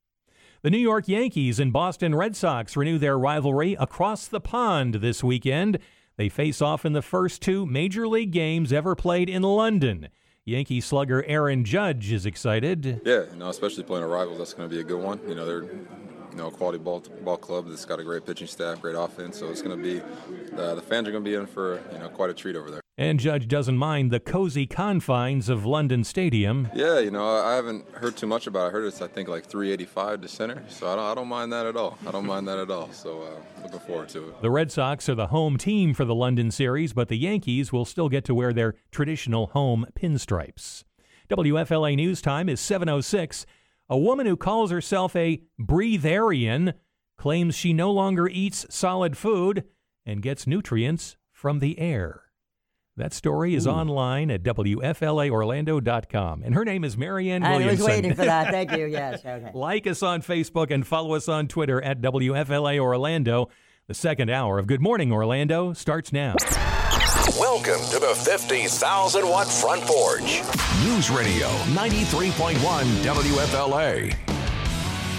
The New York Yankees and Boston Red Sox renew their rivalry across the pond this weekend. They face off in the first two major league games ever played in London. Yankee slugger Aaron Judge is excited. Yeah, you know, especially playing a rival, that's going to be a good one. You know, they're you know a quality ball ball club that's got a great pitching staff, great offense. So it's going to be uh, the fans are going to be in for you know quite a treat over there. And Judge doesn't mind the cozy confines of London Stadium. Yeah, you know, I haven't heard too much about it. I heard it's I think like 385 to center, so I don't, I don't mind that at all. I don't mind that at all. So uh, looking forward to it. The Red Sox are the home team for the London series, but the Yankees will still get to wear their traditional home pinstripes. WFLA News Time is 706. A woman who calls herself a breatharian claims she no longer eats solid food and gets nutrients from the air. That story is Ooh. online at WFLAOrlando.com. And her name is Marianne I Williamson. was waiting for that. Thank you. Yes. Okay. Like us on Facebook and follow us on Twitter at WFLA Orlando. The second hour of Good Morning Orlando starts now. Welcome to the 50,000 watt front porch. News Radio 93.1 WFLA.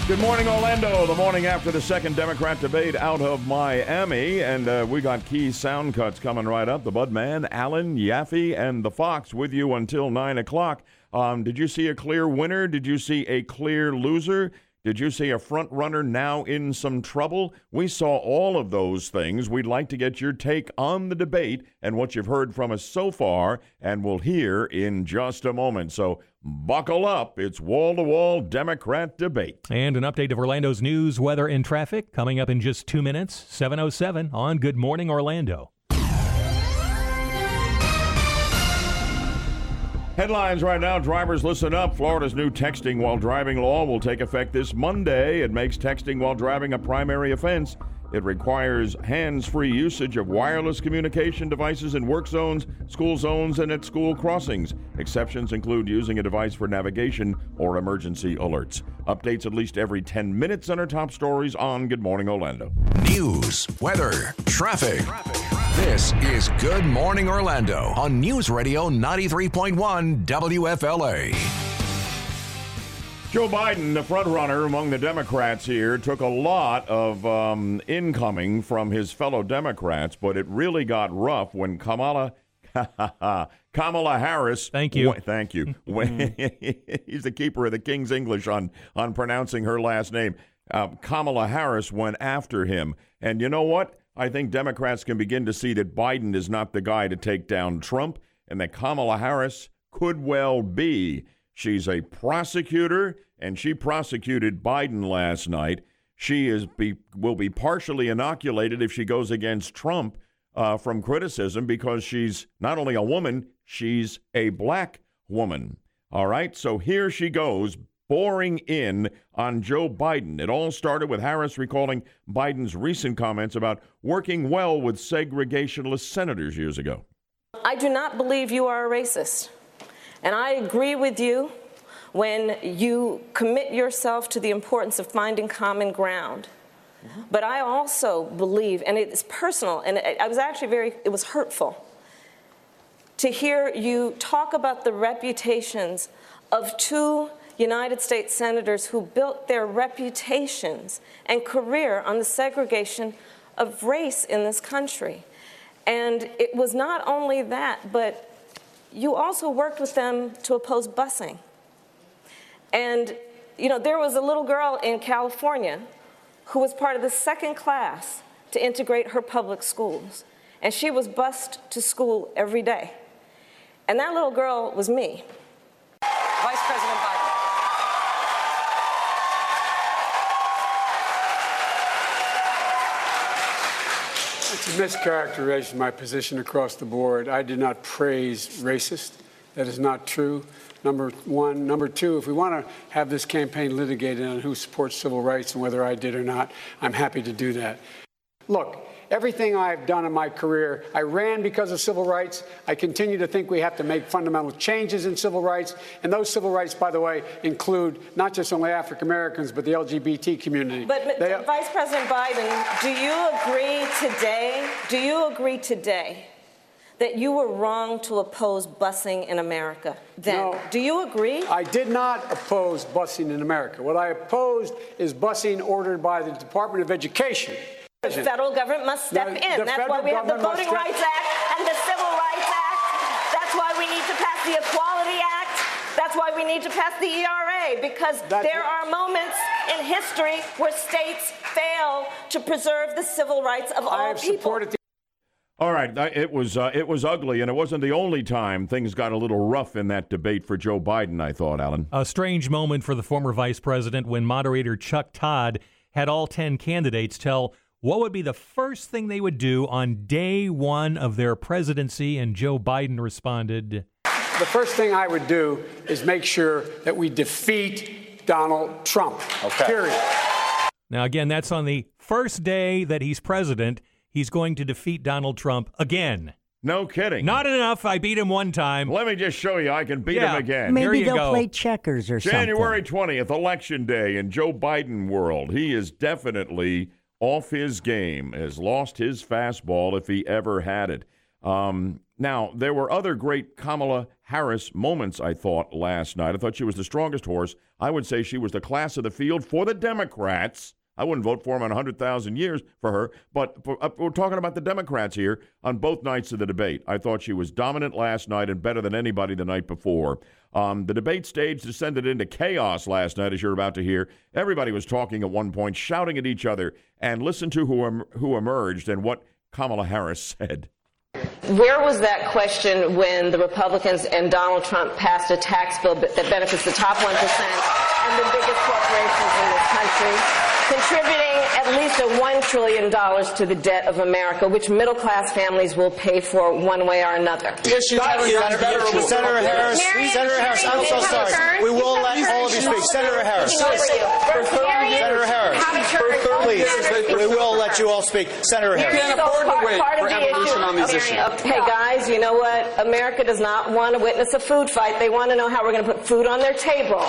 Good morning, Orlando. The morning after the second Democrat debate out of Miami, and uh, we got key sound cuts coming right up. The Budman, Alan Yaffee, and the Fox with you until nine o'clock. Um, did you see a clear winner? Did you see a clear loser? Did you see a front runner now in some trouble? We saw all of those things. We'd like to get your take on the debate and what you've heard from us so far, and we'll hear in just a moment. So buckle up. It's wall to wall Democrat debate. And an update of Orlando's news, weather, and traffic coming up in just two minutes. 707 on Good Morning Orlando. Headlines right now drivers listen up. Florida's new texting while driving law will take effect this Monday. It makes texting while driving a primary offense. It requires hands free usage of wireless communication devices in work zones, school zones, and at school crossings. Exceptions include using a device for navigation or emergency alerts. Updates at least every 10 minutes on our top stories on Good Morning Orlando. News, weather, traffic. This is Good Morning Orlando on News Radio 93.1 WFLA. Joe Biden, the frontrunner among the Democrats here, took a lot of um, incoming from his fellow Democrats, but it really got rough when Kamala Kamala Harris. Thank you. Wh- thank you. He's the keeper of the King's English on on pronouncing her last name. Uh, Kamala Harris went after him, and you know what? I think Democrats can begin to see that Biden is not the guy to take down Trump, and that Kamala Harris could well be. She's a prosecutor, and she prosecuted Biden last night. She is be, will be partially inoculated if she goes against Trump uh, from criticism because she's not only a woman, she's a black woman. All right, so here she goes, boring in on Joe Biden. It all started with Harris recalling Biden's recent comments about working well with segregationist senators years ago. I do not believe you are a racist. And I agree with you when you commit yourself to the importance of finding common ground. But I also believe, and it's personal, and I was actually very, it was hurtful to hear you talk about the reputations of two United States senators who built their reputations and career on the segregation of race in this country. And it was not only that, but you also worked with them to oppose busing. And, you know, there was a little girl in California who was part of the second class to integrate her public schools. And she was bused to school every day. And that little girl was me. Vice President Biden. It's a mischaracterization of my position across the board. I did not praise racist. That is not true. Number one. Number two, if we want to have this campaign litigated on who supports civil rights and whether I did or not, I'm happy to do that. Look, everything I've done in my career, I ran because of civil rights. I continue to think we have to make fundamental changes in civil rights. And those civil rights, by the way, include not just only African Americans, but the LGBT community. But, They- Vice President Biden, do you agree today? Do you agree today that you were wrong to oppose busing in America? Then, No. do you agree? I did not oppose busing in America. What I opposed is busing ordered by the Department of Education. The federal government must step The- in. the That's why we have the Voting Rights Act and the Civil Rights Act. That's why we need to pass the Equality Act. That's why we need to pass the ERA because there are moments in history where states fail to preserve the civil rights of all people. All right, it was uh, it was ugly, and it wasn't the only time things got a little rough in that debate for Joe Biden. I thought, Alan. A strange moment for the former vice president when moderator Chuck Todd had all 10 candidates tell what would be the first thing they would do on day one of their presidency, and Joe Biden responded, The first thing I would do is make sure that we defeat Donald Trump. Period. Now, again, that's on the first day that he's president. He's going to defeat Donald Trump again. No kidding. Not enough. I beat him one time. Let me just show you I can beat Yeah. him again. There Maybe you they'll go. play checkers or something. January 20th, election day in Joe Biden world. He is definitely off his game, has lost his fastball if he ever had it. Um, now, there were other great Kamala Harris moments, I thought, last night. I thought she was the strongest horse. I would say she was the class of the field for the Democrats. I wouldn't vote for him in 100,000 years for her, but for, uh, we're talking about the Democrats here on both nights of the debate. I thought she was dominant last night and better than anybody the night before. Um, the debate stage descended into chaos last night, as you're about to hear. Everybody was talking at one point, shouting at each other, and listen to who, em- who emerged and what Kamala Harris said. Where was that question when the Republicans and Donald Trump passed a tax bill that benefits the top 1% and the biggest corporations in this country? Contributing at least a $1 trillion to the debt of America, which middle class families will pay for one way or another. Yes, you have Senator, Senator Harris, Senator Harris, I'm so sorry. We will let all of you speak. Senator Harris. Senator Harris. Please, we will let you all speak. Senator Harris. You can't afford to wait for evolution on these issues. Uh, hey guys, you know what? America does not want to witness a food fight. They want to know how we're going to put food on their table.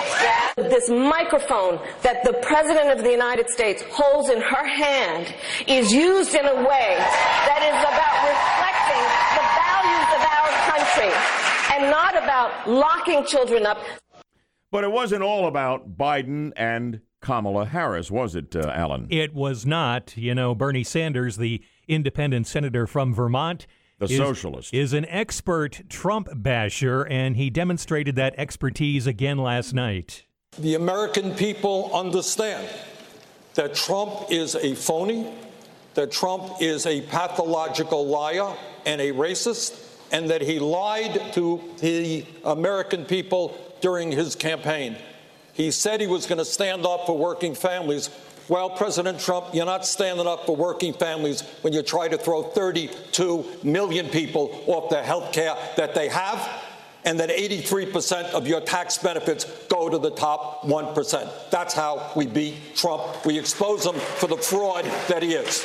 This microphone that the President of the United States holds in her hand is used in a way that is about reflecting the values of our country and not about locking children up. But it wasn't all about Biden and Kamala Harris, was it, uh, Alan? It was not. You know, Bernie Sanders, the independent senator from Vermont, The is, socialist. is an expert Trump basher, and he demonstrated that expertise again last night. The American people understand that Trump is a phony, that Trump is a pathological liar and a racist, and that he lied to the American people during his campaign. He said he was going to stand up for working families. Well, President Trump, you're not standing up for working families when you try to throw 32 million people off the health care that they have and that 83% of your tax benefits go to the top 1%. That's how we beat Trump. We expose him for the fraud that he is.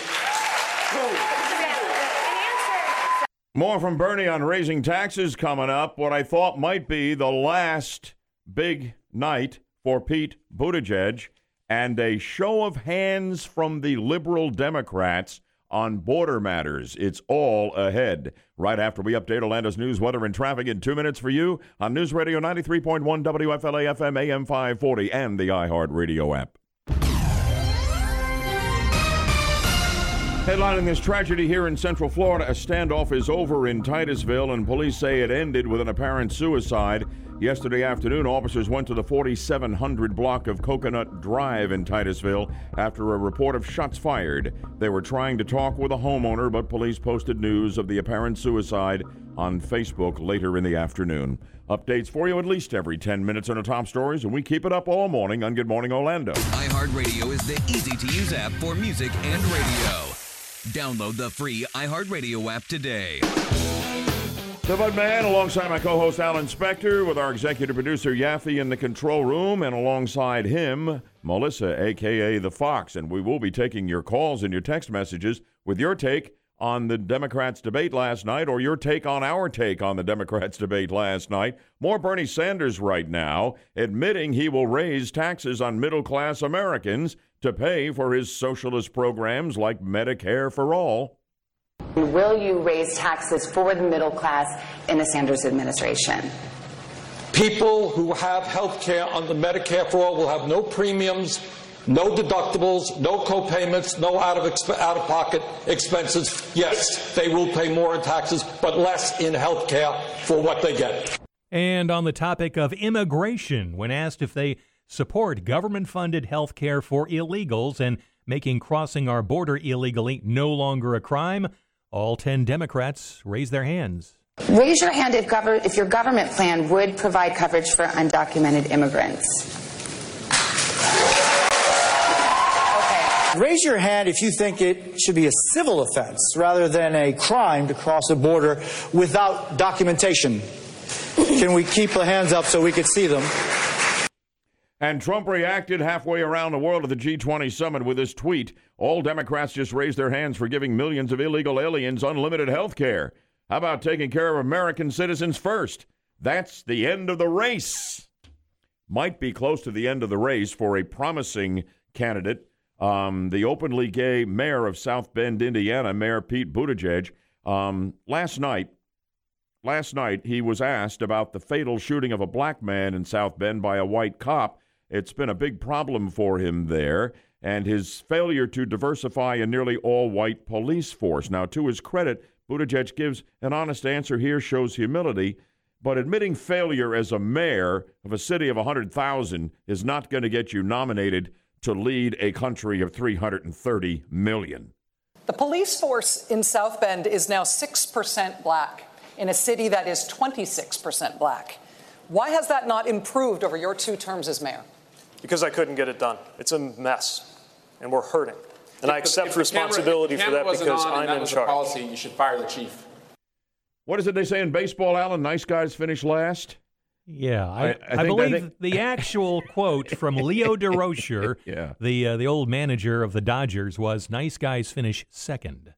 More from Bernie on raising taxes coming up. What I thought might be the last big night for Pete Buttigieg and a show of hands from the liberal Democrats on border matters. It's all ahead. Right after we update Orlando's news, weather, and traffic in two minutes for you on News Radio 93.1 WFLA FM AM 540 and the iHeartRadio app. Headlining this tragedy here in Central Florida, a standoff is over in Titusville, and police say it ended with an apparent suicide. Yesterday afternoon, officers went to the 4700 block of Coconut Drive in Titusville after a report of shots fired. They were trying to talk with a homeowner, but police posted news of the apparent suicide on Facebook later in the afternoon. Updates for you at least every 10 minutes on the top stories, and we keep it up all morning on Good Morning Orlando. iHeartRadio is the easy to use app for music and radio. Download the free iHeartRadio app today. The Bud Man, alongside my co host Alan Spector, with our executive producer Yaffee in the control room, and alongside him, Melissa, aka The Fox. And we will be taking your calls and your text messages with your take on the Democrats' debate last night or your take on our take on the Democrats' debate last night. More Bernie Sanders right now, admitting he will raise taxes on middle class Americans to pay for his socialist programs like Medicare for All. Will you raise taxes for the middle class in the Sanders administration? People who have health care under Medicare for All will have no premiums, no deductibles, no co-payments, no out of exp- out of pocket expenses. Yes, they will pay more in taxes, but less in health care for what they get. And on the topic of immigration, when asked if they support government funded health care for illegals and making crossing our border illegally no longer a crime, all 10 Democrats raised their hands. Raise your hand if, gover- if your government plan would provide coverage for undocumented immigrants. Raise your hand if you think it should be a civil offense rather than a crime to cross a border without documentation. Can we keep the hands up so we can see them? And Trump reacted halfway around the world at the G20 summit with this tweet All Democrats just raised their hands for giving millions of illegal aliens unlimited health care. How about taking care of American citizens first? That's the end of the race. Might be close to the end of the race for a promising candidate, um, the openly gay mayor of South Bend, Indiana, Mayor Pete Buttigieg. Um, last night, last night he was asked about the fatal shooting of a black man in South Bend by a white cop. It's been a big problem for him there, and his failure to diversify a nearly all white police force. Now, to his credit, Buttigieg gives an honest answer here, shows humility, but admitting failure as a mayor of a city of 100,000 is not going to get you nominated to lead a country of 330 million. The police force in South Bend is now 6% black in a city that is 26% black. Why has that not improved over your two terms as mayor? Because I couldn't get it done. It's a mess. and we're hurting. And I accept If the camera- responsibility if the for camera that wasn't because on I'm that in was charge. policy, you should fire the chief. What is it they say in baseball, Alan? Nice guys finish last. Yeah, I, I- I I, think- I believe think- the actual quote from Leo Durocher, Yeah. the uh, the old manager of the Dodgers, was "Nice guys finish second.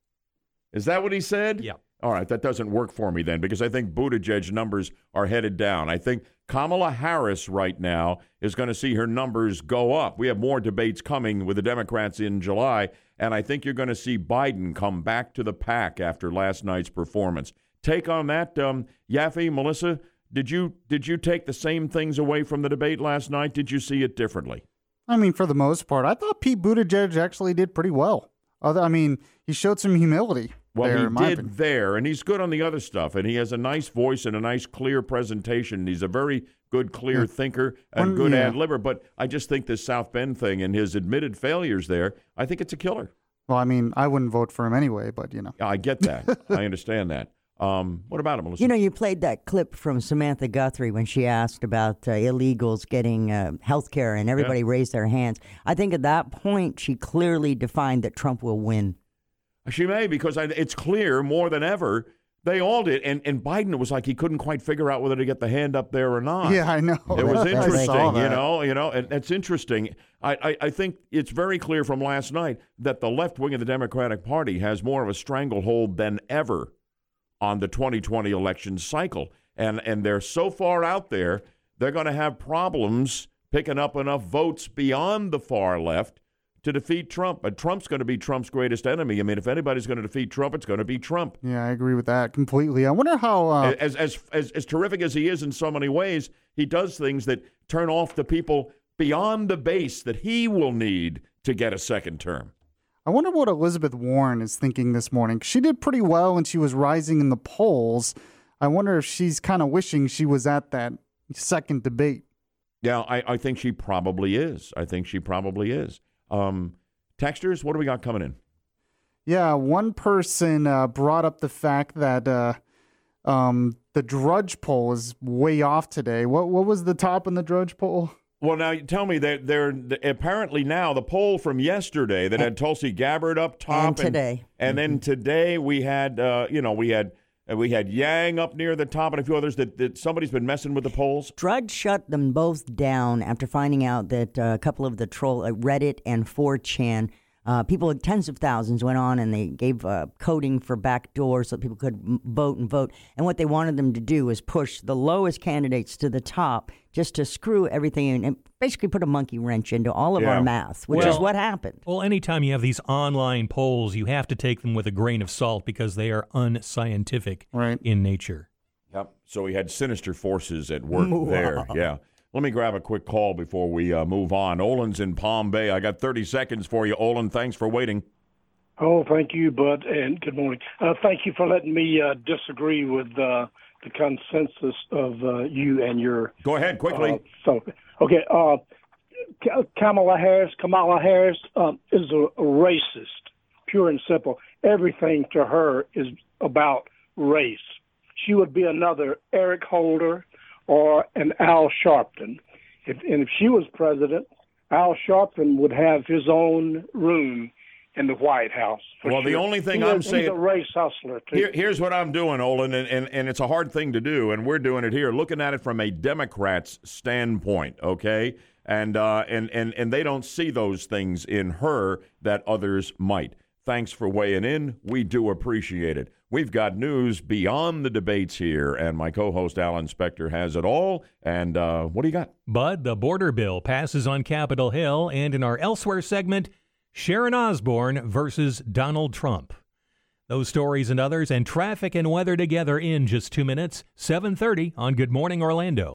Is that what he said? Yeah. All right, that doesn't work for me then because I think Buttigieg numbers are headed down. I think Kamala Harris right now is going to see her numbers go up. We have more debates coming with the Democrats in July, and I think you're going to see Biden come back to the pack after last night's performance. Take on that, um, Yaffee, Melissa. Did you did you take the same things away from the debate last night? Did you see it differently? I mean, for the most part, I thought Pete Buttigieg actually did pretty well. Other, I mean, he showed some humility. Well, there, he did opinion. there, and he's good on the other stuff, and he has a nice voice and a nice, clear presentation. He's a very good, clear Yeah. thinker and One- good yeah. ad libber. But I just think this South Bend thing and his admitted failures there, I think it's a killer. Well, I mean, I wouldn't vote for him anyway, but you know. I get that. I understand that. Um, what about him, Melissa? You know, you played that clip from Samantha Guthrie when she asked about uh, illegals getting uh, health care and everybody raised their hands. I think at that point, she clearly defined that Trump will win. She may because I, it's clear more than ever they all did, and and Biden was like he couldn't quite figure out whether to get the hand up there or not. Yeah, I know. It was interesting, you know, you know, and it's interesting. I, I, I think it's very clear from last night that the left wing of the Democratic Party has more of a stranglehold than ever on the 2020 election cycle, and and they're so far out there, they're going to have problems picking up enough votes beyond the far left to defeat Trump. But Trump's going to be Trump's greatest enemy. I mean, if anybody's going to defeat Trump, it's going to be Trump. Yeah, I agree with that completely. I wonder how. Uh, As, as as as terrific as he is in so many ways, he does things that turn off the people beyond the base that he will need to get a second term. I wonder what Elizabeth Warren is thinking this morning. She did pretty well when she was rising in the polls. I wonder if she's kind of wishing she was at that second debate. Yeah, I, I think she probably is. I think she probably is. Um, texters, what do we got coming in? Yeah, one person uh, brought up the fact that uh, um, the Drudge poll is way off today. What what was the top in the Drudge poll? Well, now you tell me that they're apparently now the poll from yesterday that had Tulsi Gabbard up top, And today. and, then today we had uh, you know we had uh, we had Yang up near the top and a few others that, that somebody's been messing with the polls. Drudge shut them both down after finding out that uh, a couple of the troll uh, Reddit and 4chan uh, people, tens of thousands, went on and they gave uh, coding for backdoor so that people could m- vote and vote. And what they wanted them to do was push the lowest candidates to the top just to screw everything in and basically put a monkey wrench into all of Yeah. our math, which is what happened. Well, anytime you have these online polls, you have to take them with a grain of salt because they are unscientific in nature. Yep. So we had sinister forces at work there. Yeah. Let me grab a quick call before we uh, move on. Olin's in Palm Bay. I got 30 seconds for you, Olin. Thanks for waiting. Oh, thank you, Bud, and good morning. Uh, thank you for letting me uh, disagree with uh, the consensus of uh, you and your. Go ahead, quickly. Uh, so, okay, uh, Kamala Harris, Kamala Harris um, is a racist, pure and simple. Everything to her is about race. She would be another Eric Holder or an Al Sharpton. If, and if she was president, Al Sharpton would have his own room in the White House. for Well, the only thing He I'm is- saying- he's a race hustler too. Here, here's what I'm doing, Olin, and, and, and it's a hard thing to do, and we're doing it here, looking at it from a Democrat's standpoint, okay? And, uh, and, and, and they don't see those things in her that others might. Thanks for weighing in. We do appreciate it. We've got news beyond the debates here, and my co host Alan Spector has it all. And uh, what do you got? Bud, the border bill passes on Capitol Hill, and in our elsewhere segment, Sharon Osbourne versus Donald Trump. Those stories and others, and traffic and weather together in just two minutes. 7:30 on Good Morning Orlando.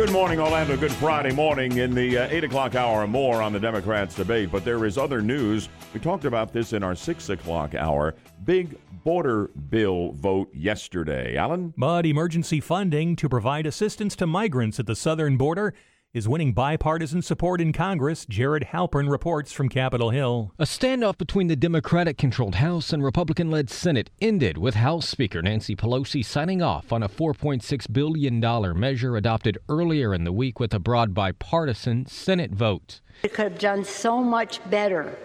Good morning, Orlando. Good Friday morning in the uh, 8 o'clock hour or more on the Democrats' debate. But there is other news. We talked about this in our 6 o'clock hour. Big border bill vote yesterday. Alan? But emergency funding to provide assistance to migrants at the southern border is winning bipartisan support in Congress. Jared Halpern reports from Capitol Hill. A standoff between the Democratic controlled House and Republican led Senate ended with House Speaker Nancy Pelosi signing off on a $4.6 billion measure adopted earlier in the week with a broad bipartisan Senate vote. It could have done so much better,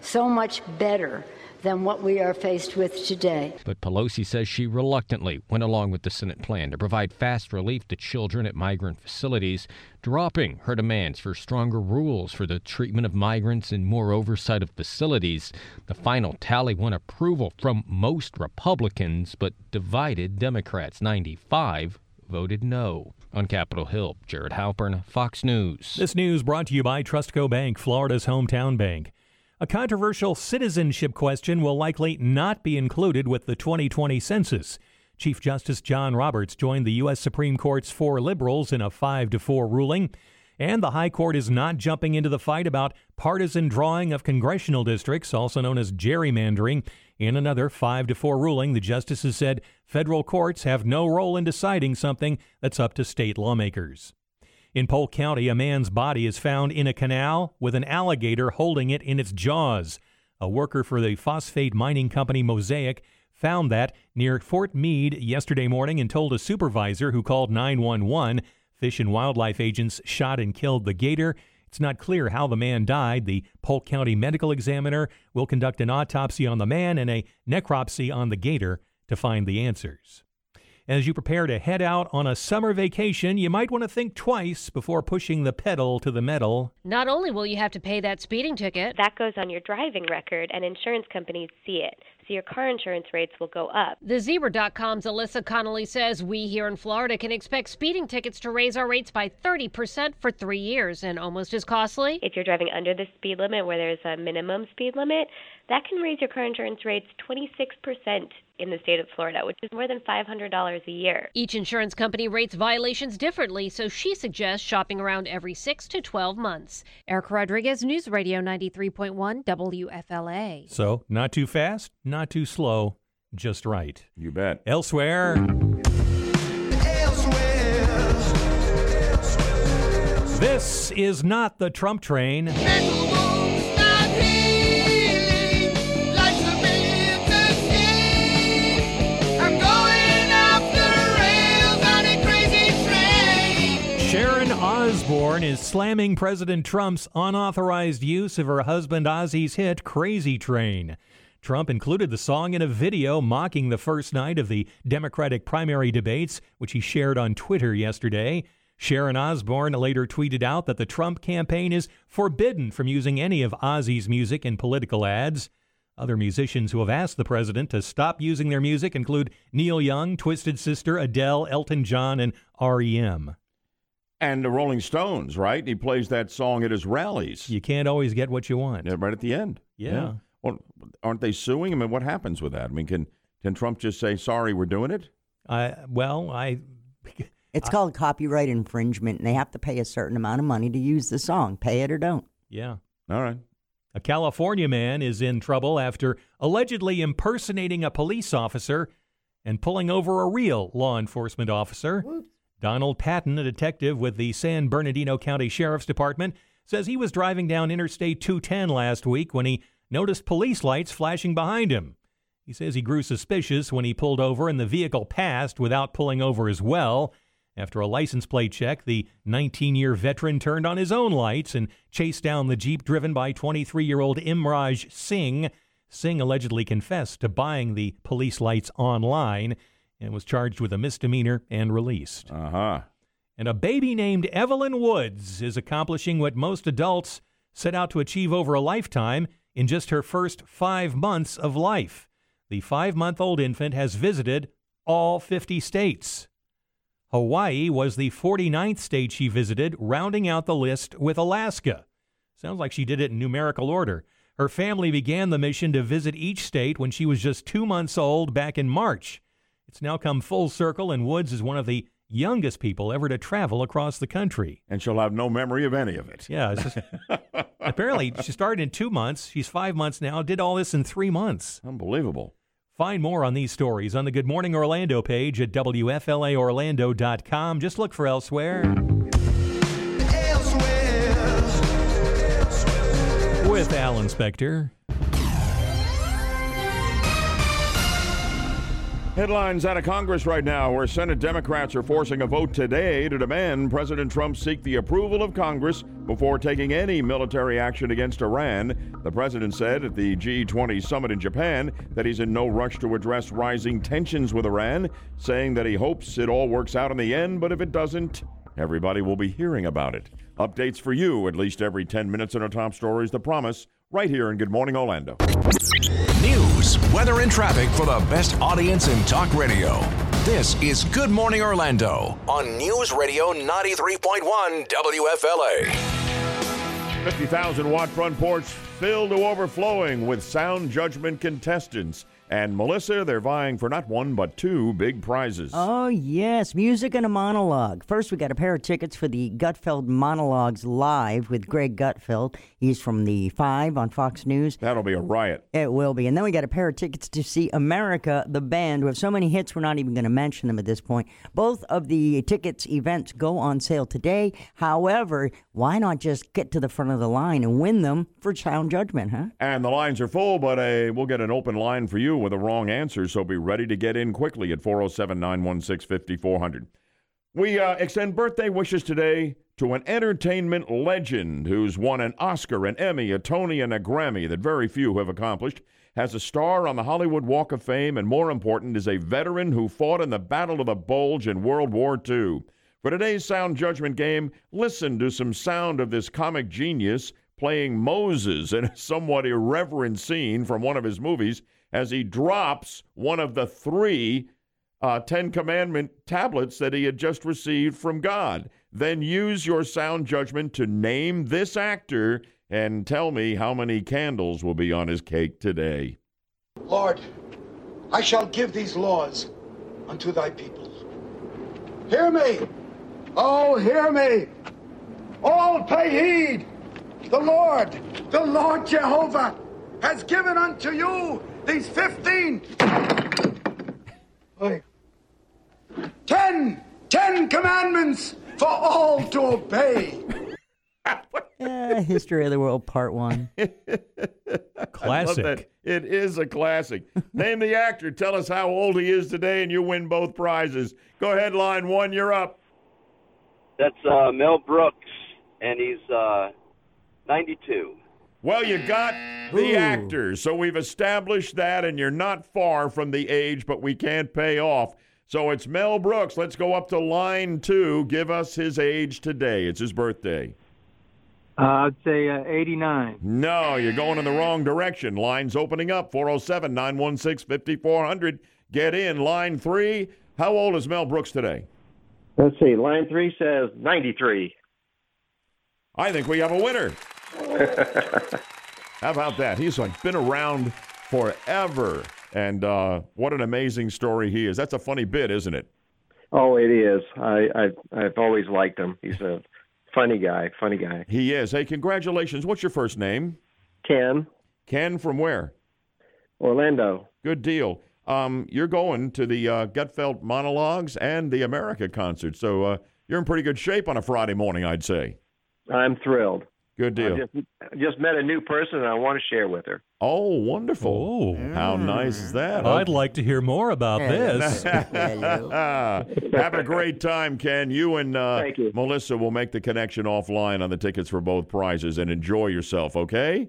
so much better than what we are faced with today. But Pelosi says she reluctantly went along with the Senate plan to provide fast relief to children at migrant facilities, dropping her demands for stronger rules for the treatment of migrants and more oversight of facilities. The final tally won approval from most Republicans, but divided Democrats. 95 voted no. On Capitol Hill, Jared Halpern, Fox News. This news brought to you by Trustco Bank, Florida's hometown bank. A controversial citizenship question will likely not be included with the 2020 census. Chief Justice John Roberts joined the U.S. Supreme Court's four liberals in a 5 to 4 ruling. And the High Court is not jumping into the fight about partisan drawing of congressional districts, also known as gerrymandering. In another 5 to 4 ruling, the justices said federal courts have no role in deciding something that's up to state lawmakers. In Polk County, a man's body is found in a canal with an alligator holding it in its jaws. A worker for the phosphate mining company Mosaic found that near Fort Meade yesterday morning and told a supervisor who called 911. Fish and wildlife agents shot and killed the gator. It's not clear how the man died. The Polk County medical examiner will conduct an autopsy on the man and a necropsy on the gator to find the answers. As you prepare to head out on a summer vacation, you might want to think twice before pushing the pedal to the metal. Not only will you have to pay that speeding ticket, that goes on your driving record, and insurance companies see it. So your car insurance rates will go up. The Zebra.com's Alyssa Connolly says we here in Florida can expect speeding tickets to raise our rates by 30% for three years and almost as costly. If you're driving under the speed limit where there's a minimum speed limit, that can raise your car insurance rates 26% in the state of Florida, which is more than $500 a year. Each insurance company rates violations differently, so she suggests shopping around every 6 to 12 months. Eric Rodriguez, News Radio 93.1 WFLA. So, not too fast, not too slow, just right. You bet. Elsewhere. This is not the Trump train. Is slamming President Trump's unauthorized use of her husband Ozzy's hit Crazy Train. Trump included the song in a video mocking the first night of the Democratic primary debates, which he shared on Twitter yesterday. Sharon Osbourne later tweeted out that the Trump campaign is forbidden from using any of Ozzy's music in political ads. Other musicians who have asked the president to stop using their music include Neil Young, Twisted Sister, Adele, Elton John, and REM. And the Rolling Stones, right? He plays that song at his rallies. You can't always get what you want. Yeah, right at the end. Yeah. Well, aren't they suing? I mean, what happens with that? I mean, can can Trump just say, "Sorry, we're doing it"? I well, I. It's called copyright infringement, and they have to pay a certain amount of money to use the song. Pay it or don't. Yeah. All right. A California man is in trouble after allegedly impersonating a police officer and pulling over a real law enforcement officer. Donald Patton, a detective with the San Bernardino County Sheriff's Department, says he was driving down Interstate 210 last week when he noticed police lights flashing behind him. He says he grew suspicious when he pulled over and the vehicle passed without pulling over as well. After a license plate check, the 19 year veteran turned on his own lights and chased down the Jeep driven by 23 year old Imraj Singh. Singh allegedly confessed to buying the police lights online and was charged with a misdemeanor and released. Uh huh. And a baby named Evelyn Woods is accomplishing what most adults set out to achieve over a lifetime in just her first five months of life. The five month old infant has visited all 50 states. Hawaii was the 49th state she visited, rounding out the list with Alaska. Sounds like she did it in numerical order. Her family began the mission to visit each state when she was just two months old back in March. It's now come full circle, and Woods is one of the youngest people ever to travel across the country. And she'll have no memory of any of it. Yeah. Just, apparently, she started in two months. She's five months now, did all this in three months. Unbelievable. Find more on these stories on the Good Morning Orlando page at WFLAOrlando.com. Just look for elsewhere. elsewhere. With Alan Spector. Headlines out of Congress right now, where Senate Democrats are forcing a vote today to demand President Trump seek the approval of Congress before taking any military action against Iran. The president said at the G20 summit in Japan that he's in no rush to address rising tensions with Iran, saying that he hopes it all works out in the end, but if it doesn't, everybody will be hearing about it. Updates for you at least every 10 minutes in our top stories, The Promise, right here in Good Morning Orlando. News, weather, and traffic for the best audience in talk radio. This is Good Morning Orlando on News Radio 93.1 WFLA. 50,000 watt front porch filled to overflowing with sound judgment contestants. And Melissa, they're vying for not one, but two big prizes. Oh, yes. Music and a monologue. First, we got a pair of tickets for the Gutfeld Monologues Live with Greg Gutfeld. He's from the Five on Fox News. That'll be a riot. It will be. And then we got a pair of tickets to see America, the band. We have so many hits, we're not even going to mention them at this point. Both of the tickets events go on sale today. However, why not just get to the front of the line and win them for sound judgment, huh? And the lines are full, but uh, we'll get an open line for you with a wrong answer, so be ready to get in quickly at 407 916 5400. We uh, extend birthday wishes today to an entertainment legend who's won an Oscar, an Emmy, a Tony, and a Grammy that very few have accomplished, has a star on the Hollywood Walk of Fame, and more important, is a veteran who fought in the Battle of the Bulge in World War II. For today's sound judgment game, listen to some sound of this comic genius playing Moses in a somewhat irreverent scene from one of his movies as he drops one of the three uh, Ten Commandment tablets that he had just received from God. Then use your sound judgment to name this actor and tell me how many candles will be on his cake today. Lord, I shall give these laws unto thy people. Hear me! Oh, hear me! All pay heed! The Lord, the Lord Jehovah, has given unto you these 15, wait, 10, 10 commandments for all to obey. Eh, History of the World Part 1. Classic. It is a classic. Name the actor. Tell us how old he is today, and you win both prizes. Go ahead, line one. You're up. That's uh, Mel Brooks, and he's uh, 92. Well, you got the Ooh. actor. So we've established that, and you're not far from the age, but we can't pay off. So it's Mel Brooks. Let's go up to line two. Give us his age today. It's his birthday. Uh, I'd say uh, 89. No, you're going in the wrong direction. Line's opening up 407 916 5400. Get in. Line three. How old is Mel Brooks today? Let's see. Line three says 93. I think we have a winner. How about that? He's like been around forever. And uh, what an amazing story he is. That's a funny bit, isn't it? Oh, it is. I, I I've always liked him. He's a funny guy. Funny guy. He is. Hey, congratulations. What's your first name? Ken. Ken from where? Orlando. Good deal. Um, you're going to the uh, Gutfeld monologues and the America concert, so uh, you're in pretty good shape on a Friday morning, I'd say. I'm thrilled. Good deal. I just, just met a new person, and I want to share with her. Oh, wonderful. Oh, How nice is that? I'd like to hear more about this. Have a great time, Ken. You and uh, you. Melissa will make the connection offline on the tickets for both prizes and enjoy yourself, okay?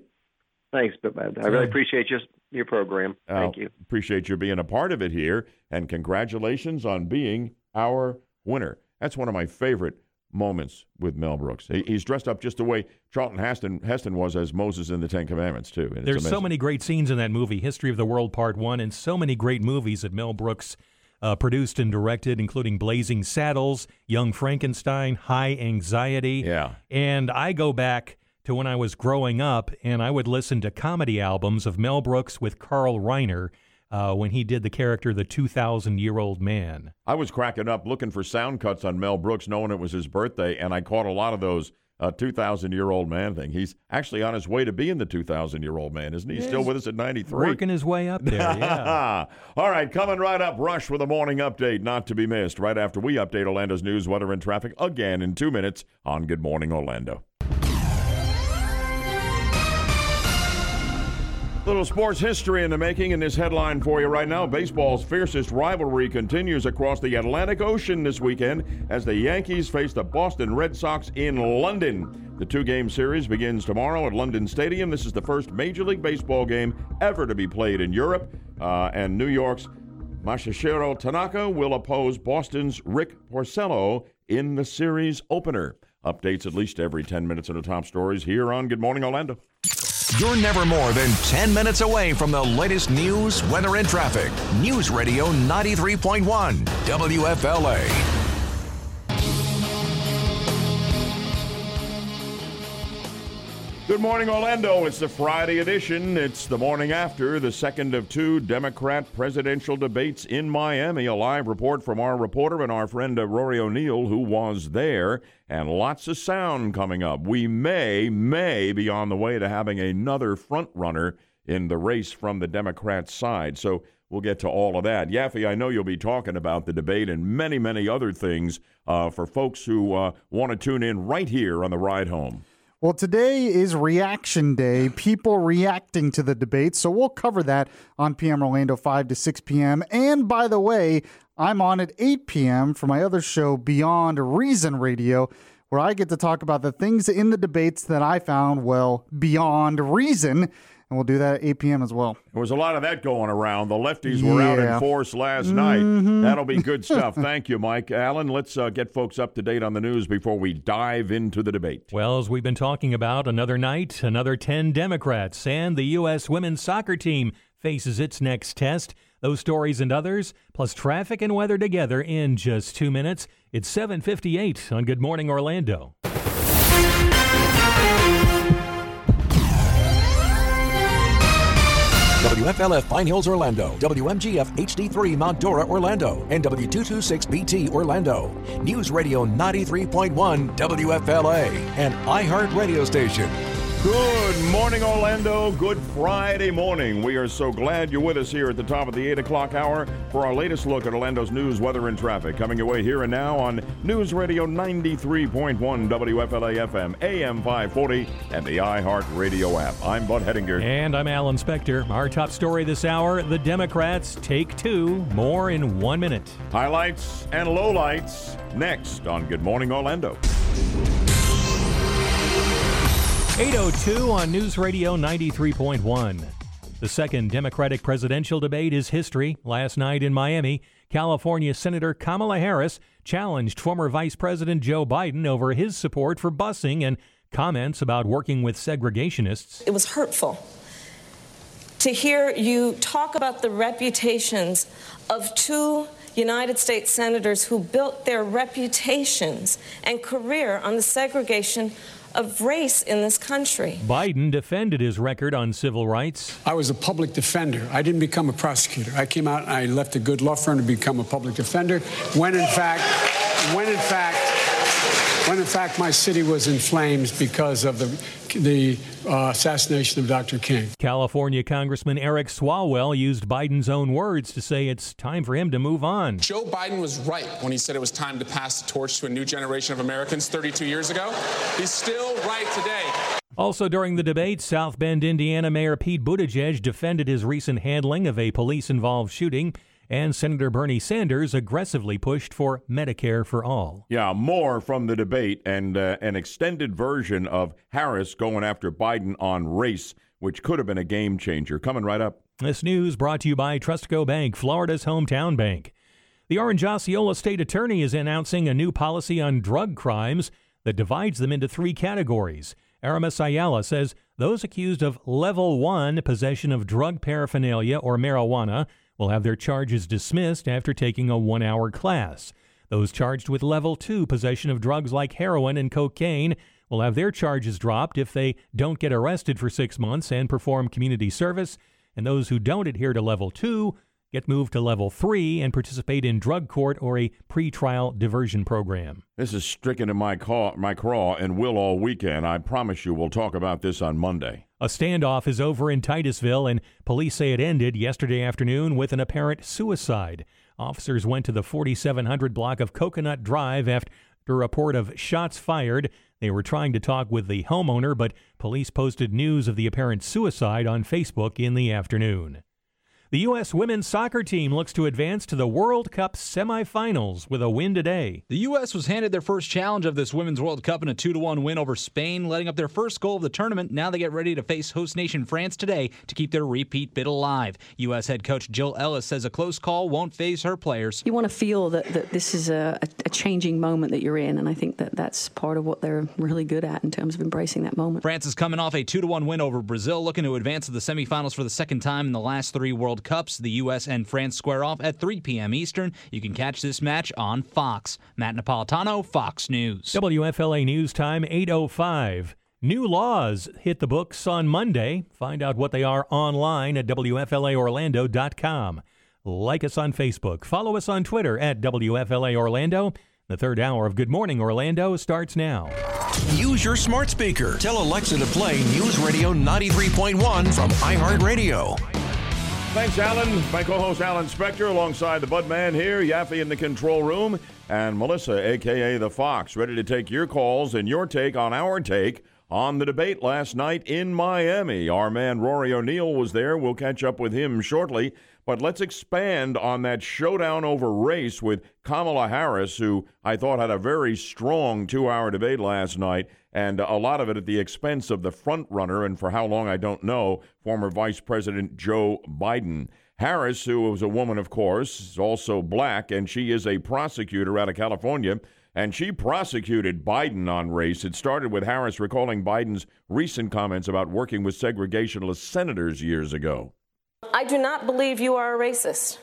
Thanks, but I really appreciate just your program. Thank Uh, you. Appreciate you being a part of it here, and congratulations on being our winner. That's one of my favorite moments with Mel Brooks. He, he's dressed up just the way Charlton Heston, Heston was as Moses in the Ten Commandments, too. and There's so many great scenes in that movie, History of the World Part 1, and so many great movies that Mel Brooks uh, produced and directed, including Blazing Saddles, Young Frankenstein, High Anxiety. Yeah. And I go back to when I was growing up, and I would listen to comedy albums of Mel Brooks with Carl Reiner uh, when he did the character The 2,000 Year Old Man. I was cracking up looking for sound cuts on Mel Brooks, knowing it was his birthday, and I caught a lot of those uh, 2,000 year old man thing. He's actually on his way to being the 2,000 year old man, isn't he? He's still with us at 93. Working his way up there, yeah. All right, coming right up, Rush with a morning update, not to be missed, right after we update Orlando's news, weather, and traffic again in two minutes on Good Morning Orlando. Little sports history in the making in this headline for you right now. Baseball's fiercest rivalry continues across the Atlantic Ocean this weekend as the Yankees face the Boston Red Sox in London. The two game series begins tomorrow at London Stadium. This is the first Major League Baseball game ever to be played in Europe. Uh, and New York's Masahiro Tanaka will oppose Boston's Rick Porcello in the series opener. Updates at least every 10 minutes in the top stories here on Good Morning Orlando. You're never more than 10 minutes away from the latest news, weather, and traffic. News Radio 93.1 WFLA. Good morning, Orlando. It's the Friday edition. It's the morning after the second of two Democrat presidential debates in Miami. A live report from our reporter and our friend uh, Rory O'Neill, who was there, and lots of sound coming up. We may, may be on the way to having another front runner in the race from the Democrat side. So we'll get to all of that. Yaffee, I know you'll be talking about the debate and many, many other things uh, for folks who uh, want to tune in right here on the ride home. Well, today is reaction day, people reacting to the debate. So we'll cover that on PM Orlando 5 to 6 p.m. And by the way, I'm on at 8 p.m. for my other show, Beyond Reason Radio, where I get to talk about the things in the debates that I found, well, beyond reason and we'll do that at 8 p.m. as well. There was a lot of that going around. The lefties were out in force last mm-hmm. night. That'll be good stuff. Thank you, Mike. Alan, let's uh, get folks up to date on the news before we dive into the debate. Well, as we've been talking about, another night, another 10 Democrats, and the U.S. women's soccer team faces its next test. Those stories and others, plus traffic and weather together in just two minutes. It's 758 on Good Morning Orlando. WFLF Pine Hills, Orlando, WMGF HD3 Mount Dora, Orlando, and W226BT, Orlando. News Radio 93.1 WFLA, and iHeart radio station. Good morning, Orlando. Good Friday morning. We are so glad you're with us here at the top of the 8 o'clock hour for our latest look at Orlando's news, weather, and traffic. Coming your way here and now on News Radio 93.1 WFLA FM, AM 540, and the iHeart Radio app. I'm Bud Hedinger. And I'm Alan Spector. Our top story this hour the Democrats take two. More in one minute. Highlights and lowlights next on Good Morning Orlando. 802 on News Radio 93.1. The second Democratic presidential debate is history. Last night in Miami, California Senator Kamala Harris challenged former Vice President Joe Biden over his support for busing and comments about working with segregationists. It was hurtful to hear you talk about the reputations of two United States senators who built their reputations and career on the segregation of race in this country. Biden defended his record on civil rights. I was a public defender. I didn't become a prosecutor. I came out and I left a good law firm to become a public defender when in fact when in fact when in fact my city was in flames because of the the uh, assassination of Dr. King. California Congressman Eric Swalwell used Biden's own words to say it's time for him to move on. Joe Biden was right when he said it was time to pass the torch to a new generation of Americans 32 years ago. He's still right today. Also during the debate, South Bend, Indiana Mayor Pete Buttigieg defended his recent handling of a police involved shooting and Senator Bernie Sanders aggressively pushed for Medicare for all. Yeah, more from the debate and uh, an extended version of Harris going after Biden on race, which could have been a game changer. Coming right up. This news brought to you by Trustco Bank, Florida's hometown bank. The Orange Osceola State Attorney is announcing a new policy on drug crimes that divides them into three categories. Aramis Ayala says those accused of level one possession of drug paraphernalia or marijuana will have their charges dismissed after taking a one hour class. Those charged with level two possession of drugs like heroin and cocaine will have their charges dropped if they don't get arrested for six months and perform community service. And those who don't adhere to level two get moved to level three and participate in drug court or a pretrial diversion program. This is stricken in my, call, my craw and will all weekend. I promise you we'll talk about this on Monday. A standoff is over in Titusville, and police say it ended yesterday afternoon with an apparent suicide. Officers went to the 4700 block of Coconut Drive after a report of shots fired. They were trying to talk with the homeowner, but police posted news of the apparent suicide on Facebook in the afternoon. The U.S. women's soccer team looks to advance to the World Cup semifinals with a win today. The U.S. was handed their first challenge of this Women's World Cup in a 2 1 win over Spain, letting up their first goal of the tournament. Now they get ready to face host nation France today to keep their repeat bid alive. U.S. head coach Jill Ellis says a close call won't phase her players. You want to feel that, that this is a, a changing moment that you're in, and I think that that's part of what they're really good at in terms of embracing that moment. France is coming off a 2 1 win over Brazil, looking to advance to the semifinals for the second time in the last three World Cups. The U.S. and France square off at 3 p.m. Eastern. You can catch this match on Fox. Matt Napolitano, Fox News. WFLA News Time 805. New laws hit the books on Monday. Find out what they are online at WFLAOrlando.com. Like us on Facebook. Follow us on Twitter at WFLA Orlando. The third hour of Good Morning Orlando starts now. Use your smart speaker. Tell Alexa to play News Radio 93.1 from iHeartRadio. Thanks, Alan. My co-host Alan Spector, alongside the Budman here, Yaffee in the control room, and Melissa, aka the Fox, ready to take your calls and your take on our take on the debate last night in Miami. Our man Rory O'Neill was there. We'll catch up with him shortly. But let's expand on that showdown over race with Kamala Harris, who I thought had a very strong two hour debate last night, and a lot of it at the expense of the front runner, and for how long I don't know, former Vice President Joe Biden. Harris, who was a woman, of course, is also black, and she is a prosecutor out of California and she prosecuted Biden on race. It started with Harris recalling Biden's recent comments about working with segregationist senators years ago. I do not believe you are a racist.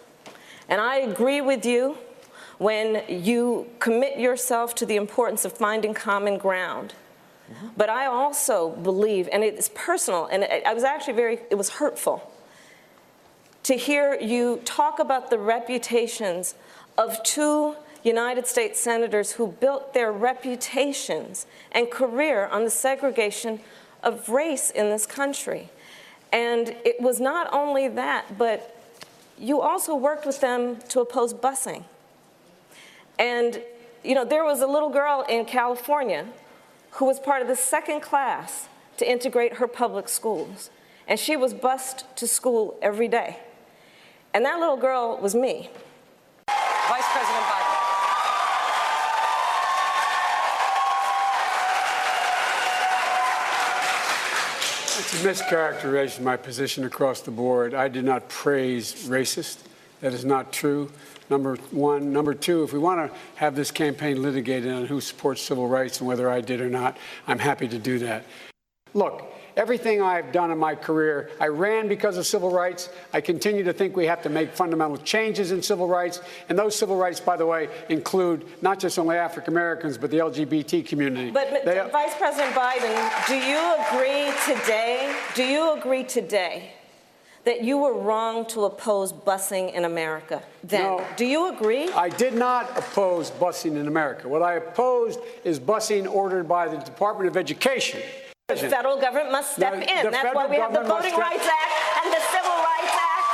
And I agree with you when you commit yourself to the importance of finding common ground. But I also believe, and it's personal, and I was actually very, it was hurtful to hear you talk about the reputations of two United States senators who built their reputations and career on the segregation of race in this country. And it was not only that, but you also worked with them to oppose busing. And, you know, there was a little girl in California who was part of the second class to integrate her public schools. And she was bused to school every day. And that little girl was me. Vice President Biden. It's a mischaracterization of my position across the board. I did not praise racist. That is not true. Number one. Number two, if we want to have this campaign litigated on who supports civil rights and whether I did or not, I'm happy to do that. Look, everything I've done in my career, I ran because of civil rights. I continue to think we have to make fundamental changes in civil rights. And those civil rights, by the way, include not just only African Americans, but the LGBT community. But, but They- Vice President Biden, do you agree today? Do you agree today that you were wrong to oppose busing in America? Then, No. do you agree? I did not oppose busing in America. What I opposed is busing ordered by the Department of Education. The federal government must step in. the That's why we have the Voting Rights Act and the Civil Rights Act.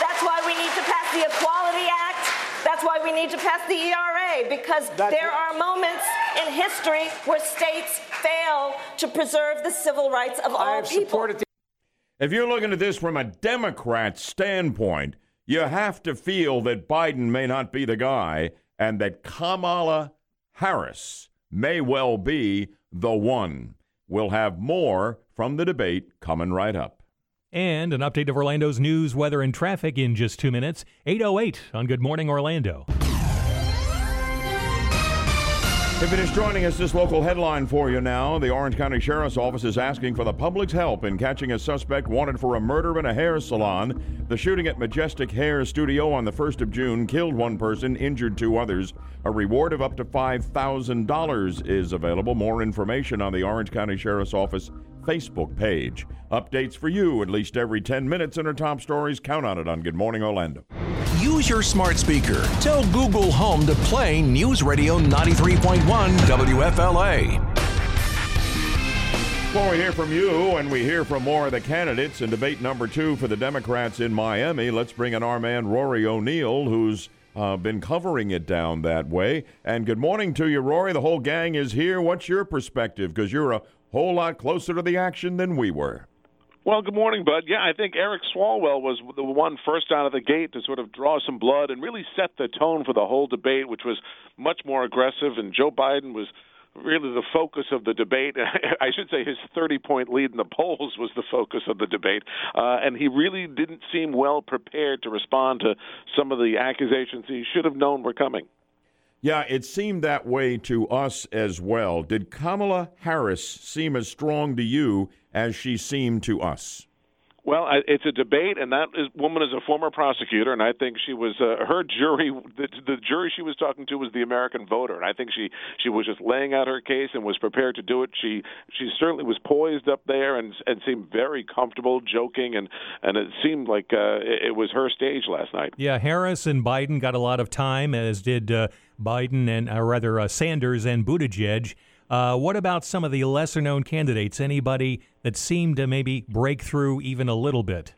That's why we need to pass the Equality Act. That's why we need to pass the ERA because there are moments in history where states fail to preserve the civil rights of all people. If you're looking at this from a Democrat standpoint, you have to feel that Biden may not be the guy and that Kamala Harris may well be the one. We'll have more from the debate coming right up. And an update of Orlando's news, weather, and traffic in just two minutes. 808 on Good Morning Orlando. If you're joining us, this local headline for you now. The Orange County Sheriff's Office is asking for the public's help in catching a suspect wanted for a murder in a hair salon. The shooting at Majestic Hair Studio on the 1st of June killed one person, injured two others. A reward of up to $5,000 is available. More information on the Orange County Sheriff's Office Facebook page. Updates for you at least every 10 minutes in our top stories. Count on it on Good Morning Orlando. Use your smart speaker. Tell Google Home to play News Radio 93.1 WFLA. Before we hear from you and we hear from more of the candidates in debate number two for the Democrats in Miami, let's bring in our man Rory O'Neill, who's uh, been covering it down that way. And good morning to you, Rory. The whole gang is here. What's your perspective? Because you're a whole lot closer to the action than we were. Well, good morning, Bud. Yeah, I think Eric Swalwell was the one first out of the gate to sort of draw some blood and really set the tone for the whole debate, which was much more aggressive. And Joe Biden was really the focus of the debate. I should say his 30 point lead in the polls was the focus of the debate. Uh, and he really didn't seem well prepared to respond to some of the accusations he should have known were coming. Yeah, it seemed that way to us as well. Did Kamala Harris seem as strong to you as she seemed to us? Well, it's a debate, and that is, woman is a former prosecutor, and I think she was uh, her jury. The, the jury she was talking to was the American voter, and I think she she was just laying out her case and was prepared to do it. She she certainly was poised up there and and seemed very comfortable, joking, and and it seemed like uh, it, it was her stage last night. Yeah, Harris and Biden got a lot of time, as did uh, Biden and uh, rather uh, Sanders and Buttigieg. Uh, what about some of the lesser known candidates? Anybody that seemed to maybe break through even a little bit?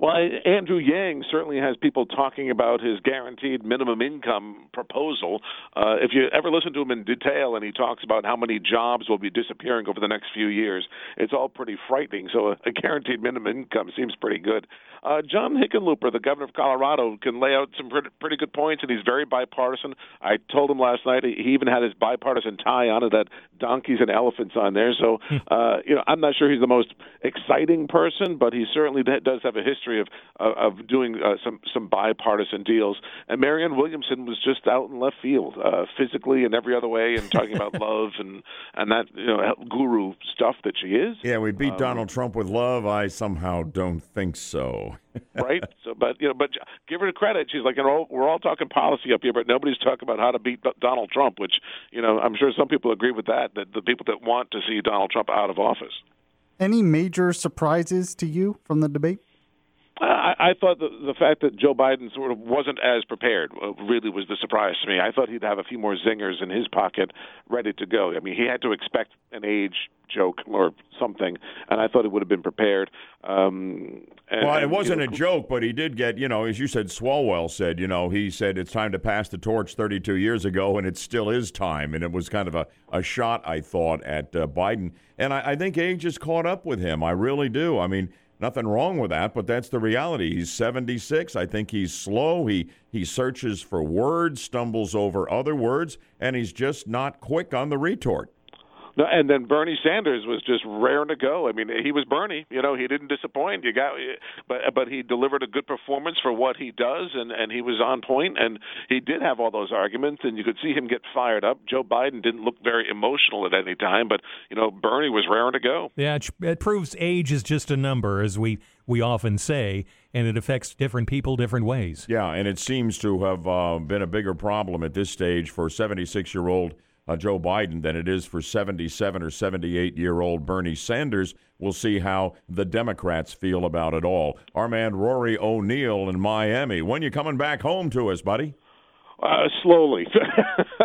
Well, Andrew Yang certainly has people talking about his guaranteed minimum income proposal. Uh, if you ever listen to him in detail and he talks about how many jobs will be disappearing over the next few years, it's all pretty frightening. So a, guaranteed minimum income seems pretty good. Uh, John Hickenlooper, the governor of Colorado, can lay out some pretty, pretty good points, and he's very bipartisan. I told him last night he even had his bipartisan tie on it, that donkeys and elephants on there. So, hmm. uh, you know, I'm not sure he's the most exciting person, but he certainly does have a history history of of doing uh, some some bipartisan deals. And Marianne Williamson was just out in left field, uh, physically and every other way, and talking about love and and that you know guru stuff that she is. Yeah, we beat um, Donald Trump with love. I somehow don't think so. right? So, but you know, but give her the credit. She's like, you know, we're all talking policy up here, but nobody's talking about how to beat Donald Trump. Which you know, I'm sure some people agree with that. That the people that want to see Donald Trump out of office. Any major surprises to you from the debate? I, I thought the, the fact that Joe Biden sort of wasn't as prepared uh, really was the surprise to me. I thought he'd have a few more zingers in his pocket ready to go. I mean, he had to expect an age joke or something, and I thought he would have been prepared. Um, and, well, it and, wasn't you know, a joke, but he did get, you know, as you said, Swalwell said, you know, he said it's time to pass the torch 32 years ago, and it still is time. And it was kind of a, a shot, I thought, at uh, Biden. And I, I think age has caught up with him. I really do. I mean, Nothing wrong with that, but that's the reality. He's 76. I think he's slow. He he searches for words, stumbles over other words, and he's just not quick on the retort. No, and then Bernie Sanders was just raring to go. I mean, he was Bernie. You know, he didn't disappoint. You got, but but he delivered a good performance for what he does, and and he was on point, and he did have all those arguments, and you could see him get fired up. Joe Biden didn't look very emotional at any time, but you know, Bernie was raring to go. Yeah, it, it proves age is just a number, as we we often say, and it affects different people different ways. Yeah, and it seems to have uh, been a bigger problem at this stage for 76 year old uh, Joe Biden than it is for 77 or 78 year old Bernie Sanders. We'll see how the Democrats feel about it all. Our man Rory O'Neill in Miami. When you coming back home to us, buddy? Uh, slowly.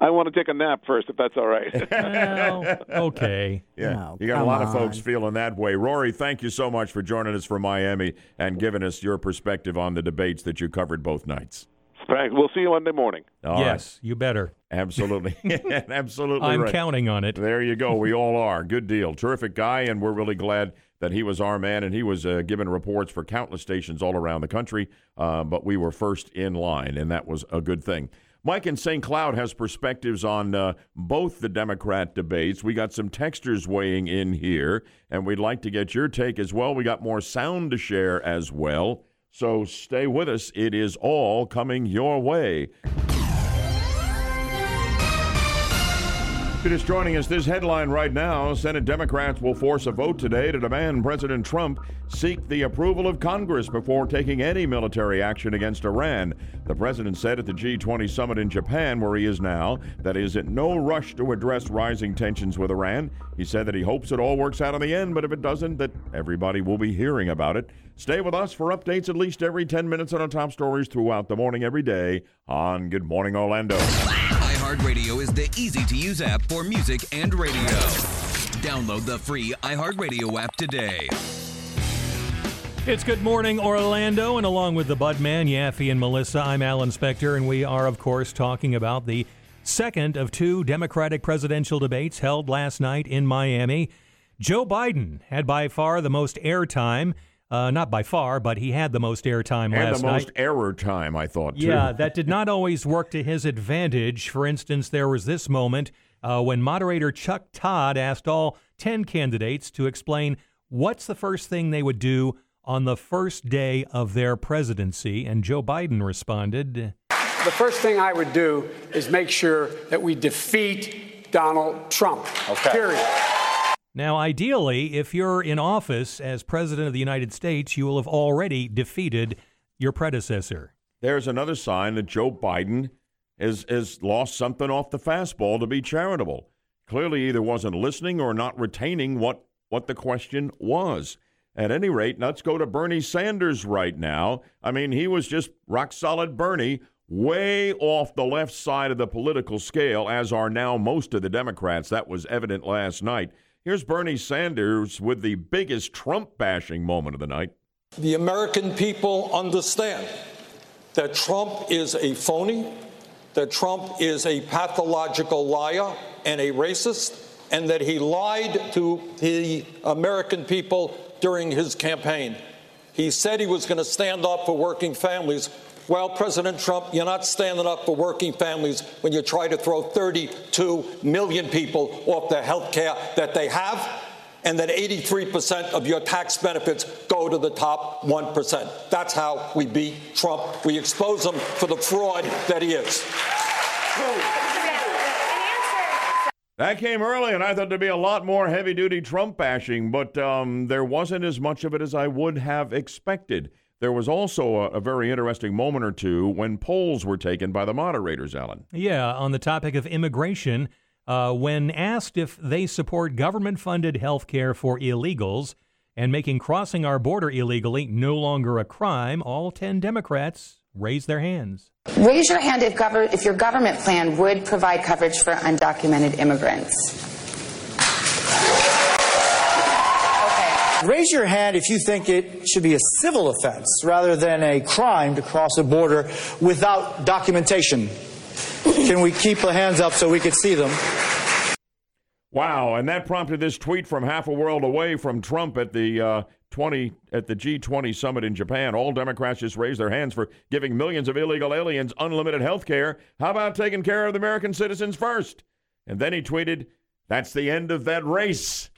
I want to take a nap first, if that's all right. well, okay. Yeah, Oh, you got a come lot of folks feeling that way. Rory, thank you so much for joining us from Miami and giving us your perspective on the debates that you covered both nights. Thanks. We'll see you Monday morning. All right. yes, you better. Absolutely. Absolutely I'm right. counting on it. There you go. We all are. Good deal. Terrific guy, and we're really glad that he was our man, and he was uh, giving reports for countless stations all around the country. Uh, but we were first in line, and that was a good thing. Mike in St. Cloud has perspectives on uh, both the Democrat debates. We got some texters weighing in here, and we'd like to get your take as well. We got more sound to share as well. So stay with us. It is all coming your way. If you're just joining us, this headline right now Senate Democrats will force a vote today to demand President Trump seek the approval of Congress before taking any military action against Iran. The president said at the G20 summit in Japan, where he is now, that he is in no rush to address rising tensions with Iran. He said that he hopes it all works out in the end, but if it doesn't, that everybody will be hearing about it. Stay with us for updates at least every 10 minutes on our top stories throughout the morning, every day on Good Morning Orlando. iHeartRadio is the easy to use app for music and radio. Download the free iHeartRadio app today. It's Good Morning Orlando, and along with the Budman, Yaffee, and Melissa, I'm Alan Spector, and we are, of course, talking about the second of two Democratic presidential debates held last night in Miami. Joe Biden had by far the most airtime. Uh, not by far, but he had the most airtime and last the most night. error time, I thought, too. Yeah, that did not always work to his advantage. For instance, there was this moment uh, when moderator Chuck Todd asked all 10 candidates to explain what's the first thing they would do on the first day of their presidency. And Joe Biden responded The first thing I would do is make sure that we defeat Donald Trump. Okay. Period. Now, ideally, if you're in office as President of the United States, you will have already defeated your predecessor. There's another sign that Joe Biden has, has lost something off the fastball to be charitable. Clearly, either wasn't listening or not retaining what, what the question was. At any rate, let's go to Bernie Sanders right now. I mean, he was just rock solid Bernie, way off the left side of the political scale, as are now most of the Democrats. That was evident last night. Here's Bernie Sanders with the biggest Trump bashing moment of the night. The American people understand that Trump is a phony, that Trump is a pathological liar and a racist, and that he lied to the American people during his campaign. He said he was going to stand up for working families. Well, President Trump, you're not standing up for working families when you try to throw 32 million people off the health care that they have, and that 83% of your tax benefits go to the top 1%. That's how we beat Trump. We expose him for the fraud that he is. That came early, and I thought there'd be a lot more heavy duty Trump bashing, but um, there wasn't as much of it as I would have expected. There was also a, a, very interesting moment or two when polls were taken by the moderators, Alan. Yeah, on the topic of immigration, uh, when asked if they support government funded health care for illegals and making crossing our border illegally no longer a crime, all 10 Democrats raised their hands. Raise your hand if, gov- if your government plan would provide coverage for undocumented immigrants. Raise your hand if you think it should be a civil offense rather than a crime to cross a border without documentation. Can we keep the hands up so we could see them? Wow, and that prompted this tweet from half a world away from Trump at the uh, 20 at the G20 summit in Japan. All Democrats just raised their hands for giving millions of illegal aliens unlimited health care. How about taking care of the American citizens first? And then he tweeted, "That's the end of that race."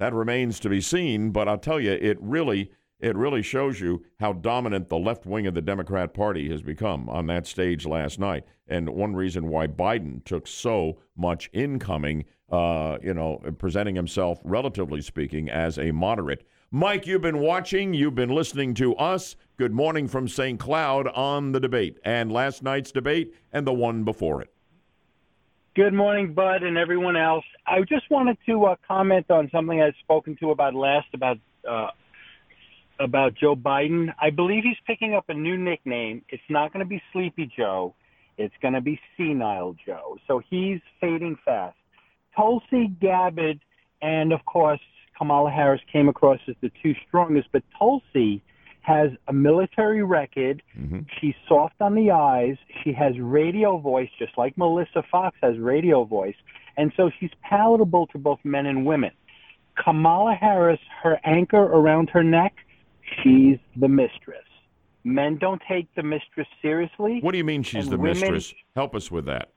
That remains to be seen, but I'll tell you, it really it really shows you how dominant the left wing of the Democrat Party has become on that stage last night, and one reason why Biden took so much incoming, uh, you know, presenting himself, relatively speaking, as a moderate. Mike, you've been watching, you've been listening to us. Good morning from St. Cloud on the debate, and last night's debate, and the one before it. Good morning, Bud, and everyone else. I just wanted to uh, comment on something I've spoken to about last about uh, about Joe Biden. I believe he's picking up a new nickname. It's not going to be Sleepy Joe. It's going to be Senile Joe. So he's fading fast. Tulsi Gabbard and, of course, Kamala Harris came across as the two strongest, but Tulsi has a military record. Mm-hmm. She's soft on the eyes. She has radio voice, just like Melissa Fox has radio voice. And so she's palatable to both men and women. Kamala Harris, her anchor around her neck, she's the mistress. Men don't take the mistress seriously. What do you mean she's the women, mistress? Help us with that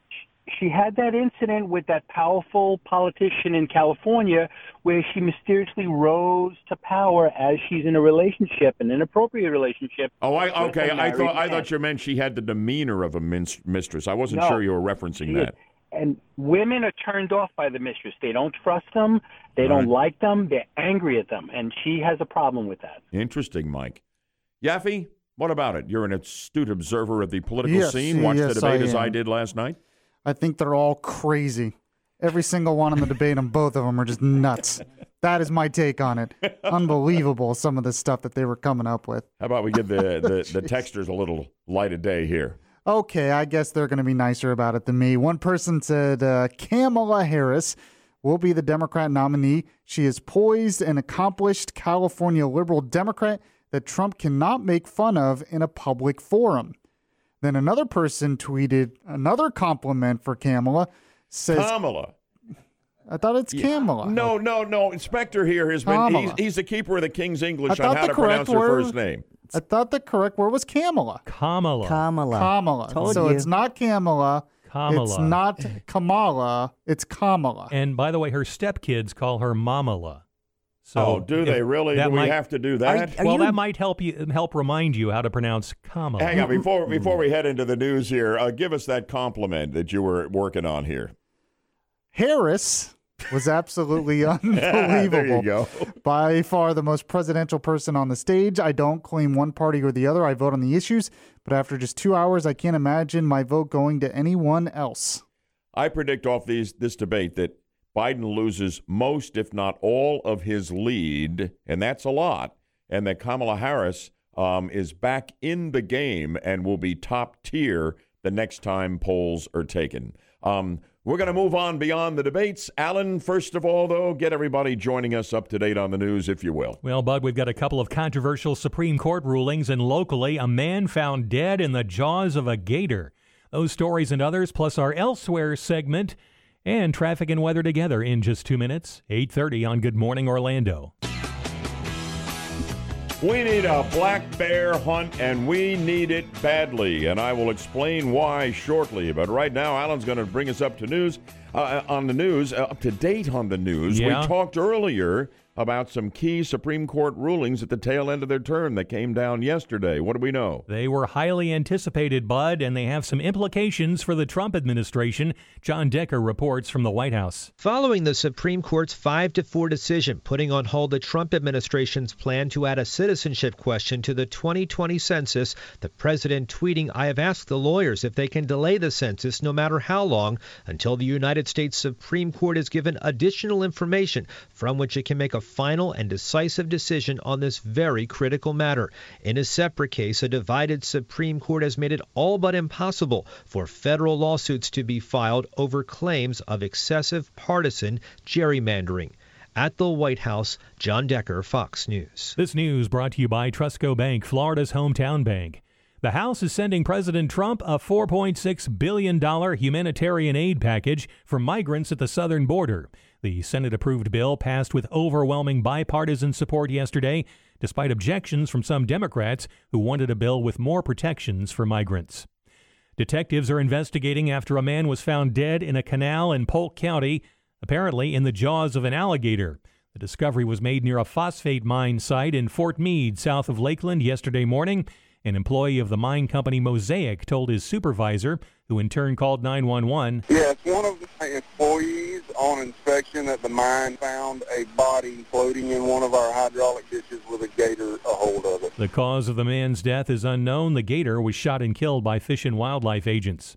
she had that incident with that powerful politician in California where she mysteriously rose to power as she's in a relationship, an inappropriate relationship. Oh, I okay. I thought I thought you meant she had the demeanor of a mistress. I wasn't no, sure you were referencing that. And women are turned off by the mistress. They don't trust them. They All don't right. like them. They're angry at them, and she has a problem with that. Interesting, Mike. Yaffee, what about it? You're an astute observer of the political yes, scene. Watched yes, the debate I as I did last night. I think they're all crazy. Every single one in the debate and both of them are just nuts. That is my take on it. Unbelievable, some of the stuff that they were coming up with. How about we give the, the, the texters a little light of day here? Okay, I guess they're going to be nicer about it than me. One person said uh, Kamala Harris will be the Democrat nominee. She is poised and accomplished California liberal Democrat that Trump cannot make fun of in a public forum. Then another person tweeted another compliment for Kamala. Says Kamala. I thought it's Kamala. No, no, no. Inspector here has been. He's, he's the keeper of the King's English on how to correct pronounce her first name. I thought the correct word was Kamala. Kamala. Kamala. Kamala. Told so you. it's not Kamala. Kamala. It's not Kamala. It's Kamala. And by the way, her stepkids call her Momala. So Oh, do they really? that Do we might- have to do that? well, that might help you help remind you how to pronounce comma. Hang on before before we head into the news here. Uh, give us that compliment that you were working on here. Harris was absolutely unbelievable. There you go. By far the most presidential person on the stage. I don't claim one party or the other. I vote on the issues, but after just two hours, I can't imagine my vote going to anyone else. I predict off these this debate that Biden loses most, if not all, of his lead, and that's a lot, and that Kamala Harris um, is back in the game and will be top tier the next time polls are taken. Um, we're going to move on beyond the debates. Alan, first of all, though, get everybody joining us up to date on the news, if you will. Well, Bud, we've got a couple of controversial Supreme Court rulings, and locally, a man found dead in the jaws of a gator. Those stories and others, plus our elsewhere segment, and traffic and weather together in just two minutes. 8:30 on Good Morning Orlando. We need a black bear hunt, and we need it badly. And I will explain why shortly. But right now, Alan's going to bring us up to news uh, on the news, uh, up to date on the news. Yeah. We talked earlier about some key Supreme Court rulings at the tail end of their term that came down yesterday. What do we know? They were highly anticipated, Bud, and they have some implications for the Trump administration. John Decker reports from the White House. Following the Supreme Court's 5 to 4 decision putting on hold the Trump administration's plan to add a citizenship question to the 2020 census, the president tweeting, I have asked the lawyers if they can delay the census no matter how long until the United States Supreme Court is given additional information from which it can make a final and decisive decision on this very critical matter. In a separate case, a divided Supreme Court has made it all but impossible for federal lawsuits to be filed over claims of excessive partisan gerrymandering. At the White House, John Decker, Fox News. This news brought to you by Trustco Bank, Florida's hometown bank. The House is sending President Trump a $4.6 billion humanitarian aid package for migrants at the southern border. The Senate approved bill passed with overwhelming bipartisan support yesterday, despite objections from some Democrats who wanted a bill with more protections for migrants. Detectives are investigating after a man was found dead in a canal in Polk County, apparently in the jaws of an alligator. The discovery was made near a phosphate mine site in Fort Meade, south of Lakeland, yesterday morning. An employee of the mine company Mosaic told his supervisor, who in turn called 911, Yes, one of my employees on inspection at the mine found a body floating in one of our hydraulic dishes with a gator a hold of it. The cause of the man's death is unknown. The gator was shot and killed by Fish and Wildlife agents.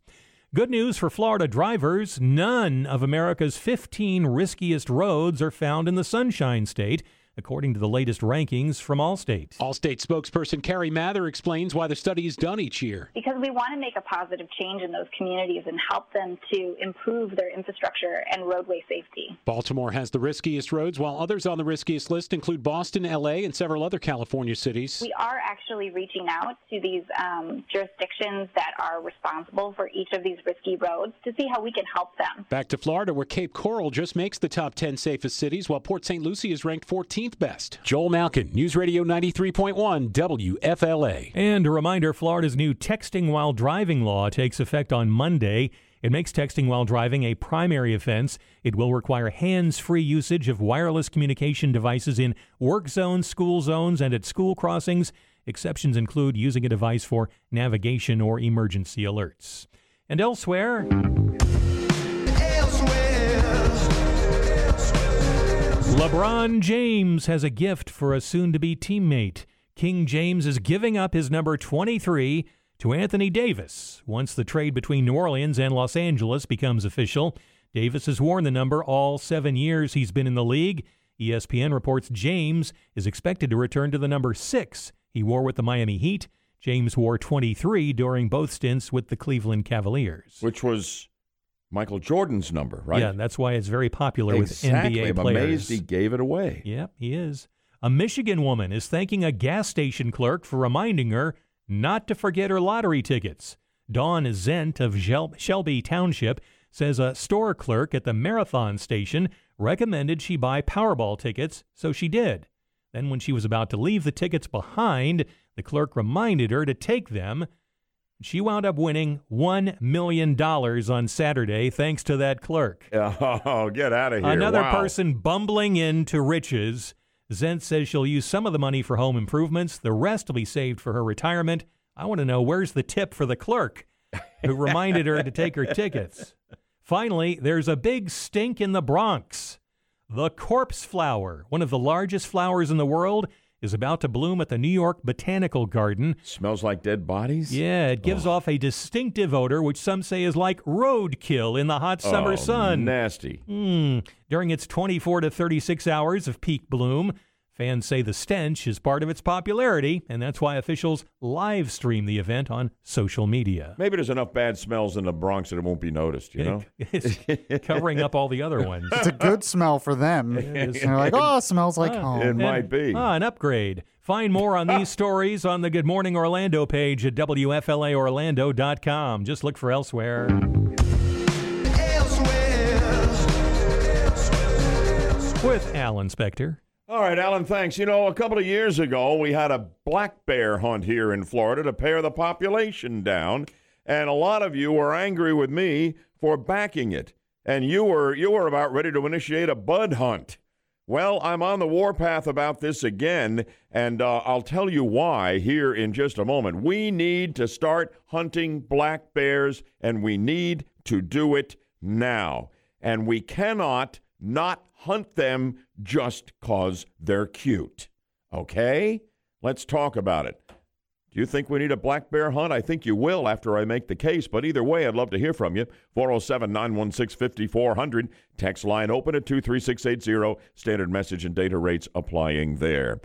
Good news for Florida drivers none of America's 15 riskiest roads are found in the Sunshine State, according to the latest rankings from Allstate. Allstate spokesperson Carrie Mather explains why the study is done each year. because we want to make a positive change in those communities and help them to improve their infrastructure and roadway safety. Baltimore has the riskiest roads, while others on the riskiest list include Boston, LA, and several other California cities. We are actually reaching out to these um, jurisdictions that are responsible for each of these risky roads to see how we can help them. Back to Florida, where Cape Coral just makes the top 10 safest cities, while Port St. Lucie is ranked 14th best. Joel Malkin, News Radio 93.1 WFLA. And a reminder Florida's new texting while driving law takes effect on Monday. It makes texting while driving a primary offense. It will require hands free usage of wireless communication devices in work zones, school zones, and at school crossings. Exceptions include using a device for navigation or emergency alerts. And elsewhere. LeBron James has a gift for a soon to be teammate. King James is giving up his number 23 to Anthony Davis once the trade between New Orleans and Los Angeles becomes official. Davis has worn the number all seven years he's been in the league. ESPN reports James is expected to return to the number six he wore with the Miami Heat. James wore 23 during both stints with the Cleveland Cavaliers. Which was Michael Jordan's number, right? Yeah, that's why it's very popular exactly. with NBA I'm players. amazed he gave it away. Yep, he is. A Michigan woman is thanking a gas station clerk for reminding her not to forget her lottery tickets. Dawn Zent of Shelby Township says a store clerk at the Marathon station recommended she buy Powerball tickets, so she did. Then, when she was about to leave the tickets behind, the clerk reminded her to take them. She wound up winning $1 million on Saturday thanks to that clerk. Oh, get out of here. Another Wow. person bumbling into riches. Zent says she'll use some of the money for home improvements. The rest will be saved for her retirement. I want to know where's the tip for the clerk who reminded her to take her tickets. Finally, there's a big stink in the Bronx. The corpse flower, one of the largest flowers in the world, is about to bloom at the New York Botanical Garden. Smells like dead bodies? Yeah, it gives off a distinctive odor, which some say is like roadkill in the hot summer Oh, sun. Nasty. Mm. During its 24 to 36 hours of peak bloom, fans say the stench is part of its popularity, and that's why officials live stream the event on social media. Maybe there's enough bad smells in the Bronx that it won't be noticed, you know? It's covering up all the other ones. It's a good smell for them. And they're like, oh, it smells like home. It might be. Ah, an upgrade. Find more on these stories on the Good Morning Orlando page at WFLAOrlando.com. Just look for elsewhere. With Alan Spector. All right, Alan, thanks. You know, a couple of years ago, we had a black bear hunt here in Florida to pare the population down, and a lot of you were angry with me for backing it, and you were you were about ready to initiate a bud hunt. Well, I'm on the warpath about this again, and uh, I'll tell you why here in just a moment. We need to start hunting black bears, and we need to do it now. And we cannot not hunt them just because they're cute. Okay? Let's talk about it. Do you think we need a black bear hunt? I think you will after I make the case, but either way, I'd love to hear from you. 407 916 5400. Text line open at 23680. Standard message and data rates applying there.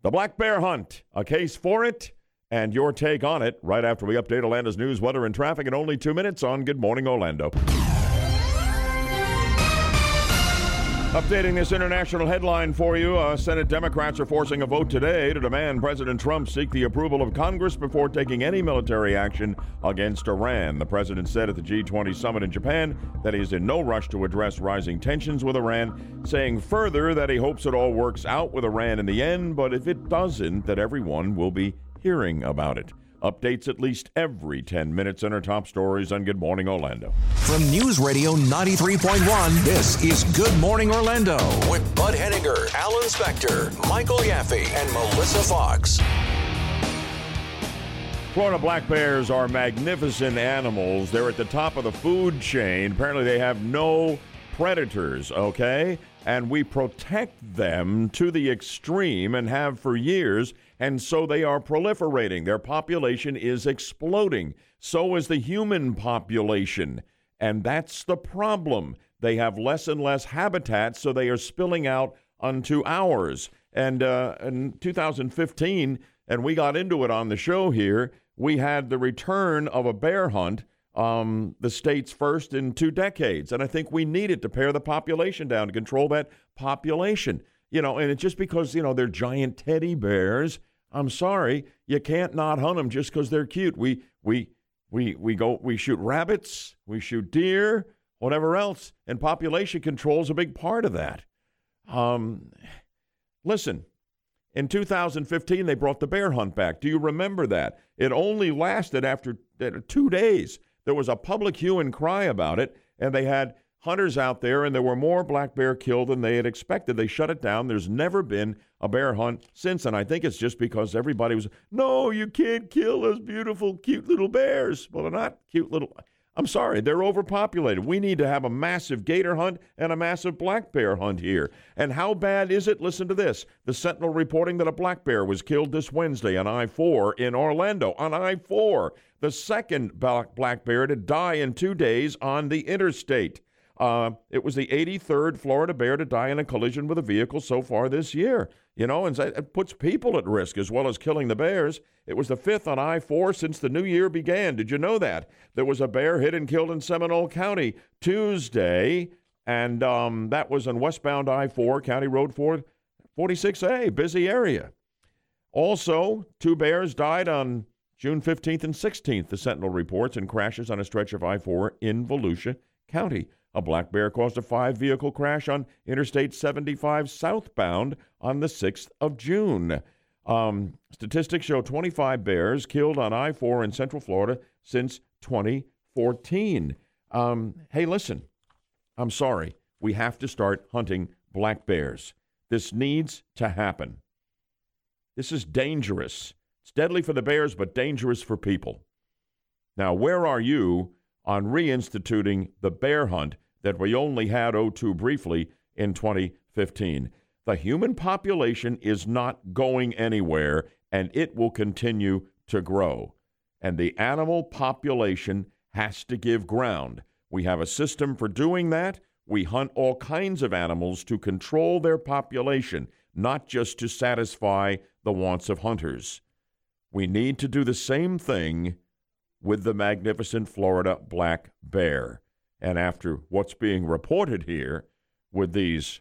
The black bear hunt, a case for it, and your take on it right after we update Orlando's news, weather, and traffic in only two minutes on Good Morning Orlando. Updating this international headline for you, uh, Senate Democrats are forcing a vote today to demand President Trump seek the approval of Congress before taking any military action against Iran. The president said at the G20 summit in Japan that he is in no rush to address rising tensions with Iran, saying further that he hopes it all works out with Iran in the end, but if it doesn't, that everyone will be hearing about it. Updates at least every 10 minutes in our top stories on Good Morning Orlando. From News Radio 93.1, this is Good Morning Orlando with Bud Henninger, Alan Spector, Michael Yaffee, and Melissa Fox. Florida black bears are magnificent animals. They're at the top of the food chain. Apparently, they have no predators, okay? And we protect them to the extreme and have for years, and so they are proliferating. Their population is exploding. So is the human population. And that's the problem. They have less and less habitat, so they are spilling out onto ours. And uh, in 2015, and we got into it on the show here, we had the return of a bear hunt, um, the state's first in two decades. And I think we need it to pare the population down, to control that population. You know, and it's just because, you know, they're giant teddy bears. I'm sorry, you can't not hunt them just because they're cute. We, we, we, we go, we shoot rabbits, we shoot deer, whatever else, and population control is a big part of that. Um, listen, in 2015, they brought the bear hunt back. Do you remember that? It only lasted after uh, two days. There was a public hue and cry about it, and they had hunters out there, and there were more black bear killed than they had expected. They shut it down. There's never been a bear hunt since, and I think it's just because everybody was, no, you can't kill those beautiful, cute little bears. Well, they're not cute little. I'm sorry, they're overpopulated. We need to have a massive gator hunt and a massive black bear hunt here. And how bad is it? Listen to this. The Sentinel reporting that a black bear was killed this Wednesday on I 4 in Orlando. On I 4, the second black black bear to die in two days on the interstate. Uh, it was the 83rd Florida bear to die in a collision with a vehicle so far this year. You know, and it puts people at risk as well as killing the bears. It was the fifth on I 4 since the new year began. Did you know that? There was a bear hit and killed in Seminole County Tuesday, and um, that was on westbound I 4, County Road 4, 46A, busy area. Also, two bears died on June 15th and 16th, the Sentinel reports, in crashes on a stretch of I 4 in Volusia County. A black bear caused a five vehicle crash on Interstate 75 southbound on the 6th of June. Um, statistics show 25 bears killed on I 4 in Central Florida since 2014. Um, hey, listen, I'm sorry. We have to start hunting black bears. This needs to happen. This is dangerous. It's deadly for the bears, but dangerous for people. Now, where are you on reinstituting the bear hunt that we only had O2 briefly in 2015. The human population is not going anywhere, and it will continue to grow. And the animal population has to give ground. We have a system for doing that. We hunt all kinds of animals to control their population, not just to satisfy the wants of hunters. We need to do the same thing with the magnificent Florida black bear. And after what's being reported here with these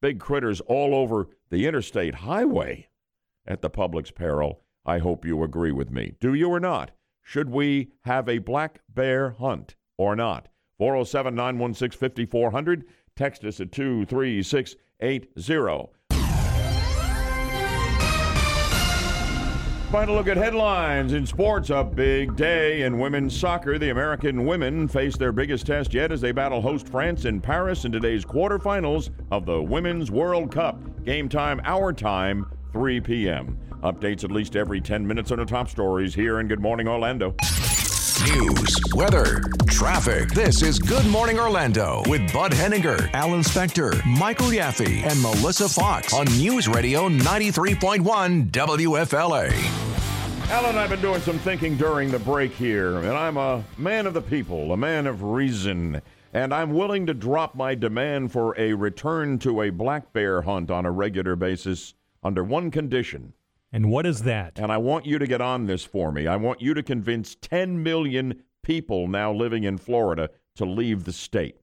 big critters all over the interstate highway at the public's peril, I hope you agree with me. Do you or not? Should we have a black bear hunt or not? 407 916 5400. Text us at 23680. Final look at headlines in sports. A big day in women's soccer. The American women face their biggest test yet as they battle host France in Paris in today's quarterfinals of the Women's World Cup. Game time, our time, 3 p.m. Updates at least every 10 minutes on the top stories here in Good Morning Orlando. News, weather, traffic. This is Good Morning Orlando with Bud Henninger, Alan Spector, Michael Yaffee, and Melissa Fox on News Radio 93.1 WFLA. Alan I have been doing some thinking during the break here, and I'm a man of the people, a man of reason, and I'm willing to drop my demand for a return to a black bear hunt on a regular basis under one condition. And what is that? And I want you to get on this for me. I want you to convince 10 million people now living in Florida to leave the state.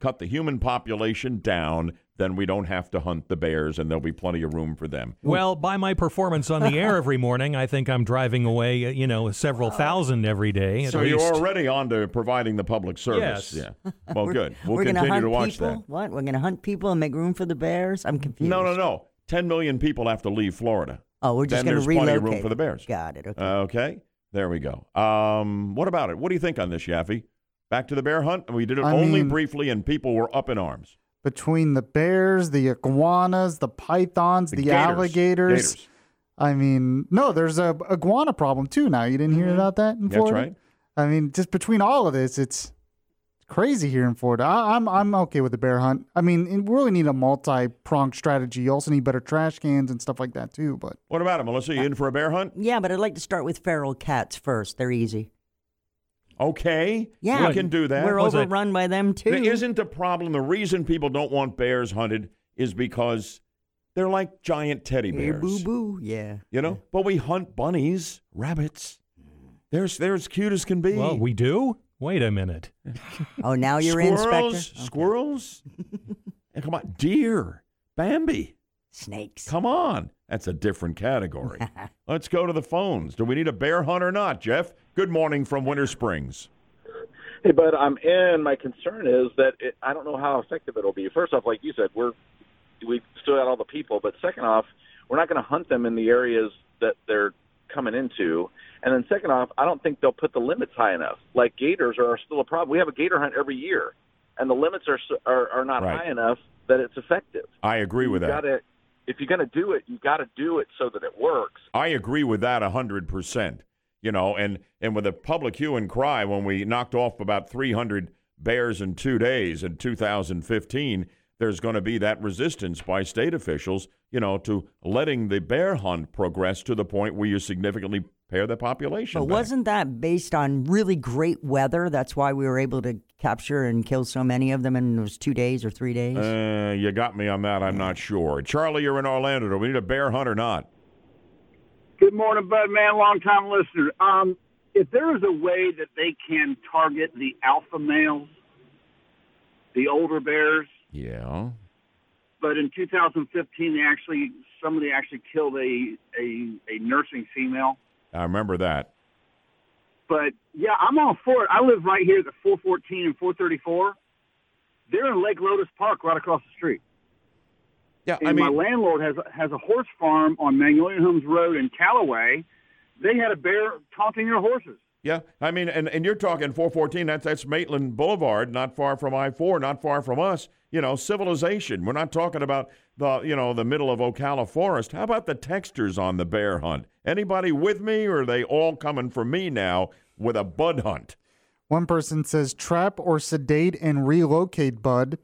Cut the human population down, then we don't have to hunt the bears and there'll be plenty of room for them. Well, by my performance on the air every morning, I think I'm driving away, you know, several thousand every day. so least. you're already on to providing the public service. Yes. Yeah. Well, good. We'll We're gonna continue hunt to watch people? that. What? We're going to hunt people and make room for the bears? I'm confused. No, no, no. 10 million people have to leave Florida. Oh, we're just then going to there's plenty relocate. of room for the bears. Got it. Okay. Okay, there we go. Um, what about it? What do you think on this, Yaffee? Back to the bear hunt? We did it I only mean- briefly, and people were up in arms. Between the bears, the iguanas, the pythons, the, gators. alligators. Gators. I mean, no, there's a iguana problem too now. You didn't hear about that in Florida. That's right. I mean, just between all of this, it's crazy here in Florida. I, I'm I'm okay with the bear hunt. I mean, we really need a multi pronged strategy. You also need better trash cans and stuff like that too. But What about it, Melissa? You in for a bear hunt? Yeah, but I'd like to start with feral cats first. They're easy. Okay, Yeah, we can do that. We're overrun by them too. There isn't the problem. The reason people don't want bears hunted is because they're like giant teddy Hey, bears. boo boo. Yeah. You know, but we hunt bunnies, rabbits. They're they're as cute as can be. Well, we do? Wait a minute. Oh, now you're in, squirrels, Inspector. squirrels. and come on, deer, Bambi, snakes. Come on, that's a different category. Let's go to the phones. Do we need a bear hunt or not, Jeff? Good morning from Winter Springs. Hey, bud, I'm in. My concern is that it, I don't know how effective it'll be. First off, like you said, we're we've still got all the people, but second off, we're not going to hunt them in the areas that they're coming into. And then second off, I don't think they'll put the limits high enough. Like gators are still a problem. We have a gator hunt every year, and the limits are are, are not Right. high enough that it's effective. I agree with you that. Gotta, if you're going to do it, you've got to do it so that it works. I agree with that a hundred percent. You know, and and with a public hue and cry when we knocked off about three hundred bears in two days in 2015, there's going to be that resistance by state officials. You know, to letting the bear hunt progress to the point where you significantly pare the population. But back. wasn't that based on really great weather? That's why we were able to capture and kill so many of them in those two days or three days? Uh, you got me on that. I'm not sure. Charlie, you're in Orlando. Do we need a bear hunt or not? Good morning, Bud Man, long time listener. Um, if there is a way that they can target the alpha males, the older bears, Yeah. but in 2015 they actually somebody actually killed a a, a nursing female. I remember that. But yeah, I'm all for it. I live right here at the 414 and 434. They're in Lake Lotus Park, right across the street. Yeah, and I mean- my landlord has a, has a horse farm on Magnolia Homes Road in Callaway. They had a bear taunting their horses. Yeah, I mean, and, and you're talking 414. That's that's Maitland Boulevard, not far from I-4, not far from us. You know, civilization. We're not talking about the you know the middle of Ocala Forest. How about the texters on the bear hunt? Anybody with me, or are they all coming for me now with a bud hunt? One person says trap or sedate and relocate Bud.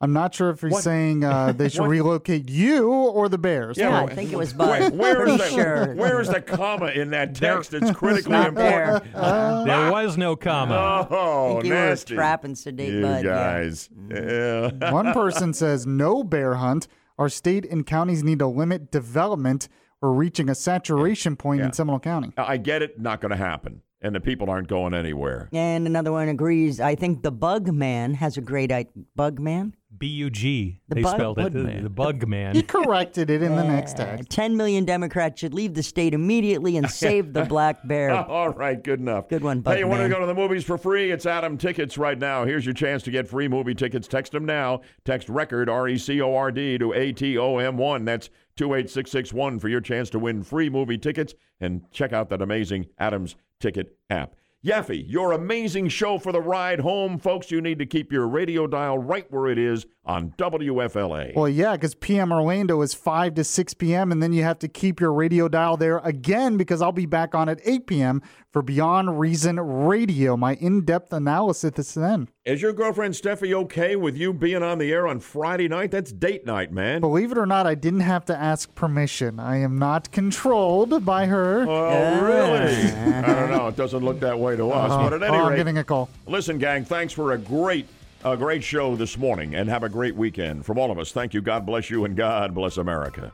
I'm not sure if he's What? saying uh, they should relocate you or the Bears. Yeah, I think it was Where, Bud. where is the sure. where is the comma in that text? It's critically not there. important. there was no comma. Oh, I think you nasty. trap and sedate you Bud. guys. Yeah. One person says no bear hunt. Our state and counties need to limit development. We're reaching a saturation point Yeah. in Seminole County. I get it. Not going to happen, and the people aren't going anywhere. And another one agrees. I think the Bug Man has a great idea. Bug Man? B U G. The They bug- spelled it. Bud The, man. the bug man. He corrected it in the next text. 10 million Democrats should leave the state immediately and save the black bear. All right, good enough. Good one, Bug Hey, you want to Man. go to the movies for free? It's Atom Tickets right now. Here's your chance to get free movie tickets. Text them now. Text record R E C O R D to A T O M one. That's two eight six six one for your chance to win free movie tickets. And check out that amazing Adams Ticket app. Yaffee, your amazing show for the ride home, folks. You need to keep your radio dial right where it is on WFLA. Well, yeah, because PM Orlando is 5 to 6 p.m., and then you have to keep your radio dial there again because I'll be back on at 8 p.m. for Beyond Reason Radio, my in depth analysis is then. Is your girlfriend Steffi okay with you being on the air on Friday night? That's date night, man. Believe it or not, I didn't have to ask permission. I am not controlled by her. Oh, really? I don't know. It doesn't look that way to us. Uh-huh. But at any Oh, I'm rate, getting a call. listen, gang, thanks for a great, a great show this morning, and have a great weekend. From all of us, thank you. God bless you, and God bless America.